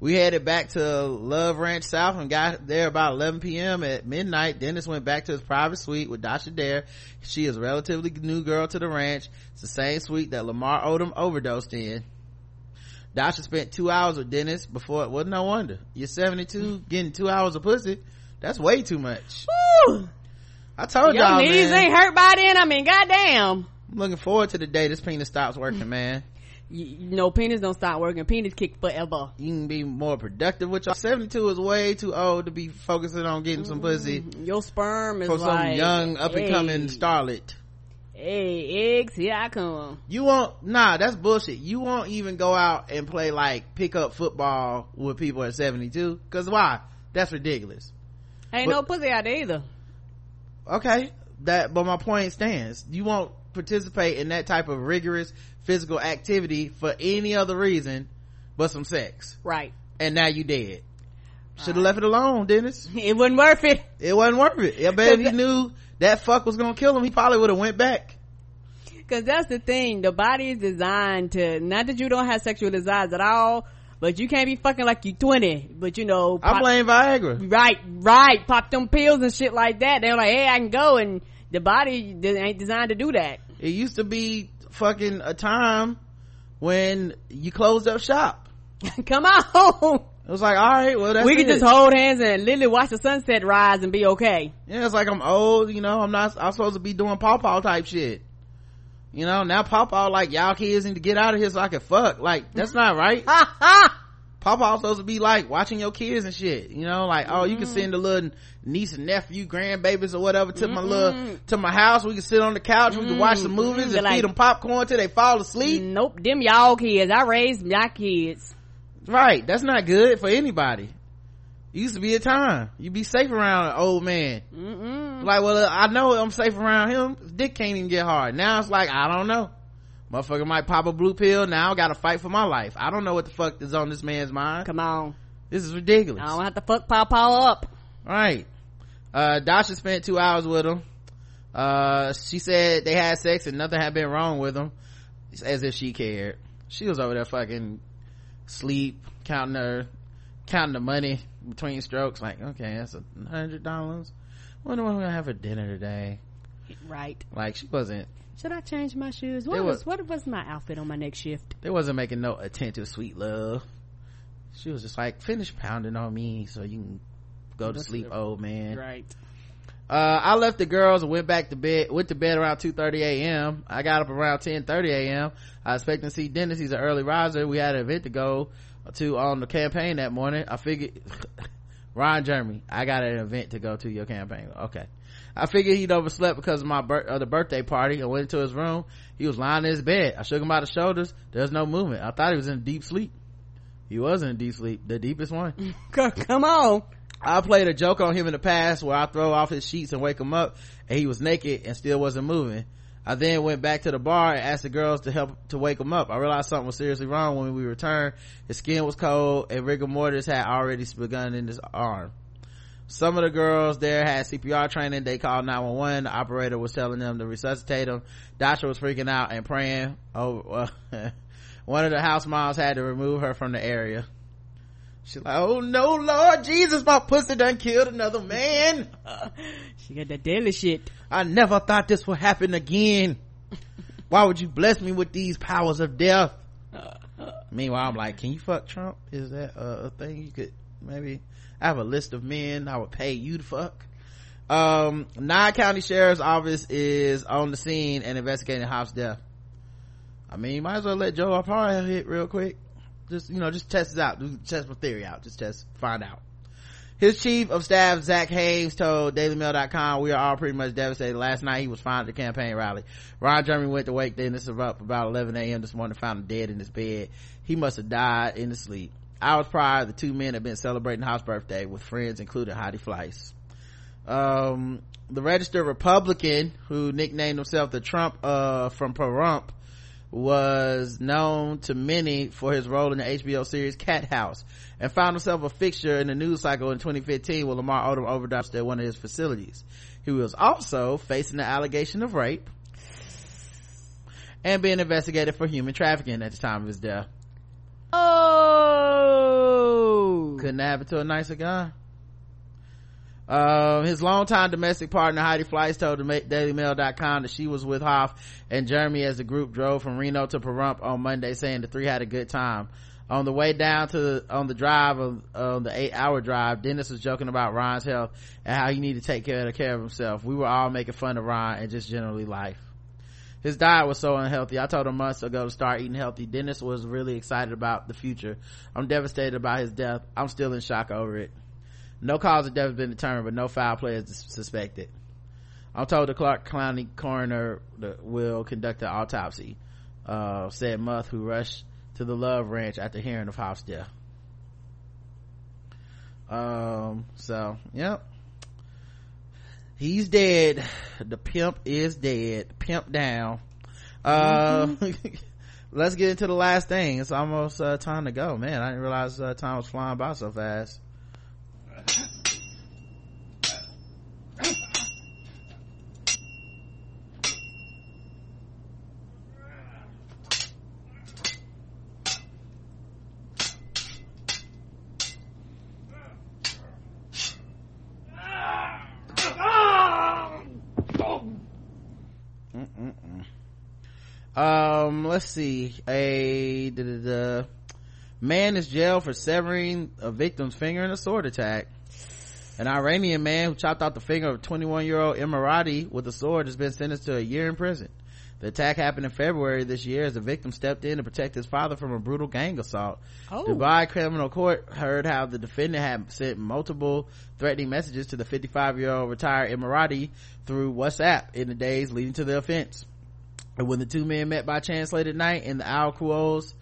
We headed back to Love Ranch South and got there about 11 p.m. At midnight, Dennis went back to his private suite with Dasha Dare. She is a relatively new girl to the ranch. It's the same suite that Lamar Odom overdosed in. Dasha spent two hours with Dennis before it wasn't no wonder. You're 72, getting two hours of pussy. That's way too much.
Woo!
I told
Your
y'all, Your
knees
man.
ain't hurt by then. I mean, goddamn.
I'm looking forward to the day this penis stops working, man.
You, you know, penis don't stop working. Penis kick forever.
You can be more productive with y'all. 72 is way too old to be focusing on getting some pussy mm-hmm.
Your sperm is
for some young up and coming
hey,
starlet.
Hey, eggs, here I come.
You won't, nah, that's bullshit. You won't even go out and play like pick up football with people at 72. Cause why? That's ridiculous.
Ain't
But-
no pussy out there either.
Okay. That, but my point stands. You won't participate in that type of rigorous physical activity for any other reason but some sex.
Right.
And now you dead. Should have left it alone, Dennis.
It wasn't worth it.
It wasn't worth it. I bet if he knew that fuck was gonna kill him, he probably would have went back.
Cause that's the thing. The body is designed to, not that you don't have sexual desires at all, but you can't be fucking like you 20. But you know,
I
pop-
blame Viagra.
right, right, pop them pills and shit like that. They're like, hey, I can go and the body ain't designed to do that.
It used to be fucking a time when you closed up shop.
Come on.
It was like, all right, well that's
we can
it.
just hold hands and literally watch the sunset rise and be okay.
Yeah, it's like I'm old, you know. I'm not. I'm supposed to be doing paw paw type shit. You know, now Papa like y'all kids need to get out of here so I can fuck. Like, that's not right. Papa supposed to be like watching your kids and shit. You know, like, oh, you can mm-hmm. send the little niece and nephew, grandbabies or whatever to my little, to my house. We can sit on the couch. We can watch some movies
They're
and
like-
feed them popcorn till they fall asleep.
nope, them y'all kids. I raised my kids.
Right. That's not good for anybody. Used to be a time. you'd be safe around an old man.
Mm-mm.
Like, well, uh, I know I'm safe around him. Dick can't even get hard. Now it's like, I don't know. Motherfucker might pop a blue pill. Now I gotta fight for my life. I don't know what the fuck is on this man's mind.
Come on.
This is ridiculous.
I don't have to fuck Paw Paw up.
Right. Uh, Dasha spent two hours with him. Uh, she said they had sex and nothing had been wrong with him. As if she cared. She was over there fucking sleep, counting her, counting the money between strokes. Like, okay, that's a hundred dollars. Wonder what we're gonna have for dinner today.
Right.
Like, she wasn't,
Should I change my shoes? What was,
was-
what was my outfit on my next shift?
they wasn't making no attentive sweet love. She was just like, finish pounding on me so you can go to sleep, old man.
Right.
Uh, I left the girls and went back to bed, went to bed around 2.30 a.m. I got up around 10.30 a.m. I was expecting to see Dennis. He's an early riser. We had an event to go to on the campaign that morning. I figured, Ron Jeremy, I got an event to go to your campaign. Okay. I figured he'd overslept because of my bir- of the birthday party. I went into his room. He was lying in his bed. I shook him by the shoulders. There's no movement. I thought he was in deep sleep. He was in deep sleep, the deepest one.
Come on.
I played a joke on him in the past where I throw off his sheets and wake him up and he was naked and still wasn't moving. I then went back to the bar and asked the girls to help to wake him up. I realized something was seriously wrong when we returned. His skin was cold and rigor mortis had already begun in his arm. Some of the girls there had CPR training. They called 911. The operator was telling them to resuscitate him. Dasha was freaking out and praying. Uh, one of the house moms had to remove her from the area. She's like, oh no, Lord Jesus, my pussy done killed another man.
She got that deadly shit.
I never thought this would happen again. Why would you bless me with these powers of death? Meanwhile, I'm like, can you fuck Trump? Is that uh, a thing you could maybe? I have a list of men I would pay you to fuck. Um, Nye County Sheriff's Office is on the scene and investigating Hobbs' death. I mean, you might as well let Joe Arpaio hit real quick. Just, you know, just test it out. Test my theory out. Just test, find out. His chief of staff, Zach Hayes, told DailyMail.com, we are all pretty much devastated. Last night he was found at the campaign rally. Ron Jeremy went to wake Dennis up about 11 a.m. this morning, found him dead in his bed. He must have died in his sleep. Hours prior, the two men had been celebrating Hof's birthday with friends, including Heidi Fleiss. Um, the registered Republican, who nicknamed himself the Trump, uh, from Pahrump, was known to many for his role in the HBO series Cat House and found himself a fixture in the news cycle in 2015 when Lamar Odom overdosed at one of his facilities. He was also facing the allegation of rape and being investigated for human trafficking at the time of his death.
Oh.
Couldn't happen to a nicer guy. Um, his longtime domestic partner Heidi Fleiss told DailyMail.com that she was with Hof and Jeremy as the group drove from Reno to Pahrump on Monday, saying the three had a good time. On the way down to the, on the drive of, on the eight hour drive, Dennis was joking about Ron's health and how he needed to take care, care of himself. We were all making fun of Ron and just generally life. His diet was so unhealthy. I told him months ago to start eating healthy. Dennis was really excited about the future. I'm devastated about his death. I'm still in shock over it. No cause of death has been determined, but no foul play is suspected. I'm told the Clark County coroner will conduct an autopsy, uh, said Muth, who rushed to the Love Ranch after hearing of Hof's death. Um, so, yep. He's dead. The pimp is dead. Pimp down. Uh, let's get into the last thing. It's almost uh, time to go. Man, I didn't realize uh, time was flying by so fast. Mm-mm-mm. Um, let's see. A da, da, da. man is jailed for severing a victim's finger in a sword attack. An Iranian man who chopped out the finger of 21 year old Emirati with a sword has been sentenced to a year in prison. The attack happened in February this year as the victim stepped in to protect his father from a brutal gang assault.
Oh.
Dubai criminal court heard how the defendant had sent multiple threatening messages to the 55 year old retired Emirati through WhatsApp in the days leading to the offense. And when the two men met by chance late at night in the Al Quoz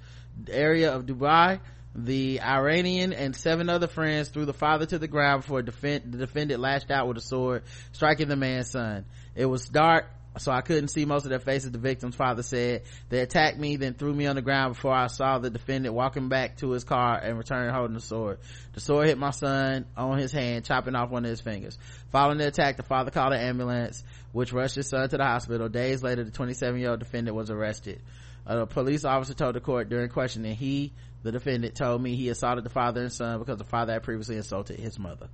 area of Dubai, the Iranian and seven other friends threw the father to the ground before defend, the defendant lashed out with a sword, striking the man's son. It was dark, so I couldn't see most of their faces, the victim's father said. They attacked me, then threw me on the ground before I saw the defendant walking back to his car and returning holding the sword. The sword hit my son on his hand, chopping off one of his fingers. Following the attack, the father called an ambulance, which rushed his son to the hospital. Days later, the 27 year old defendant was arrested. A police officer told the court during questioning he, the defendant, told me he assaulted the father and son because the father had previously insulted his mother.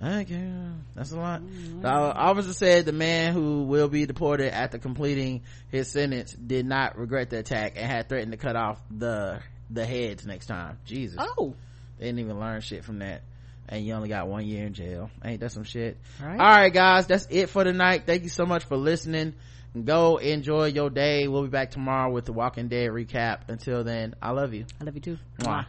Okay, that's a lot. Mm-hmm. The officer said the man who will be deported after completing his sentence did not regret the attack and had threatened to cut off the the heads next time. Jesus.
Oh.
They didn't even learn shit from that. And you only got one year in jail. Ain't that some shit?
All right.
All right, guys. That's it for tonight. Thank you so much for listening. Go enjoy your day. We'll be back tomorrow with the Walking Dead recap. Until then, I love you.
I love you too.
Mwah.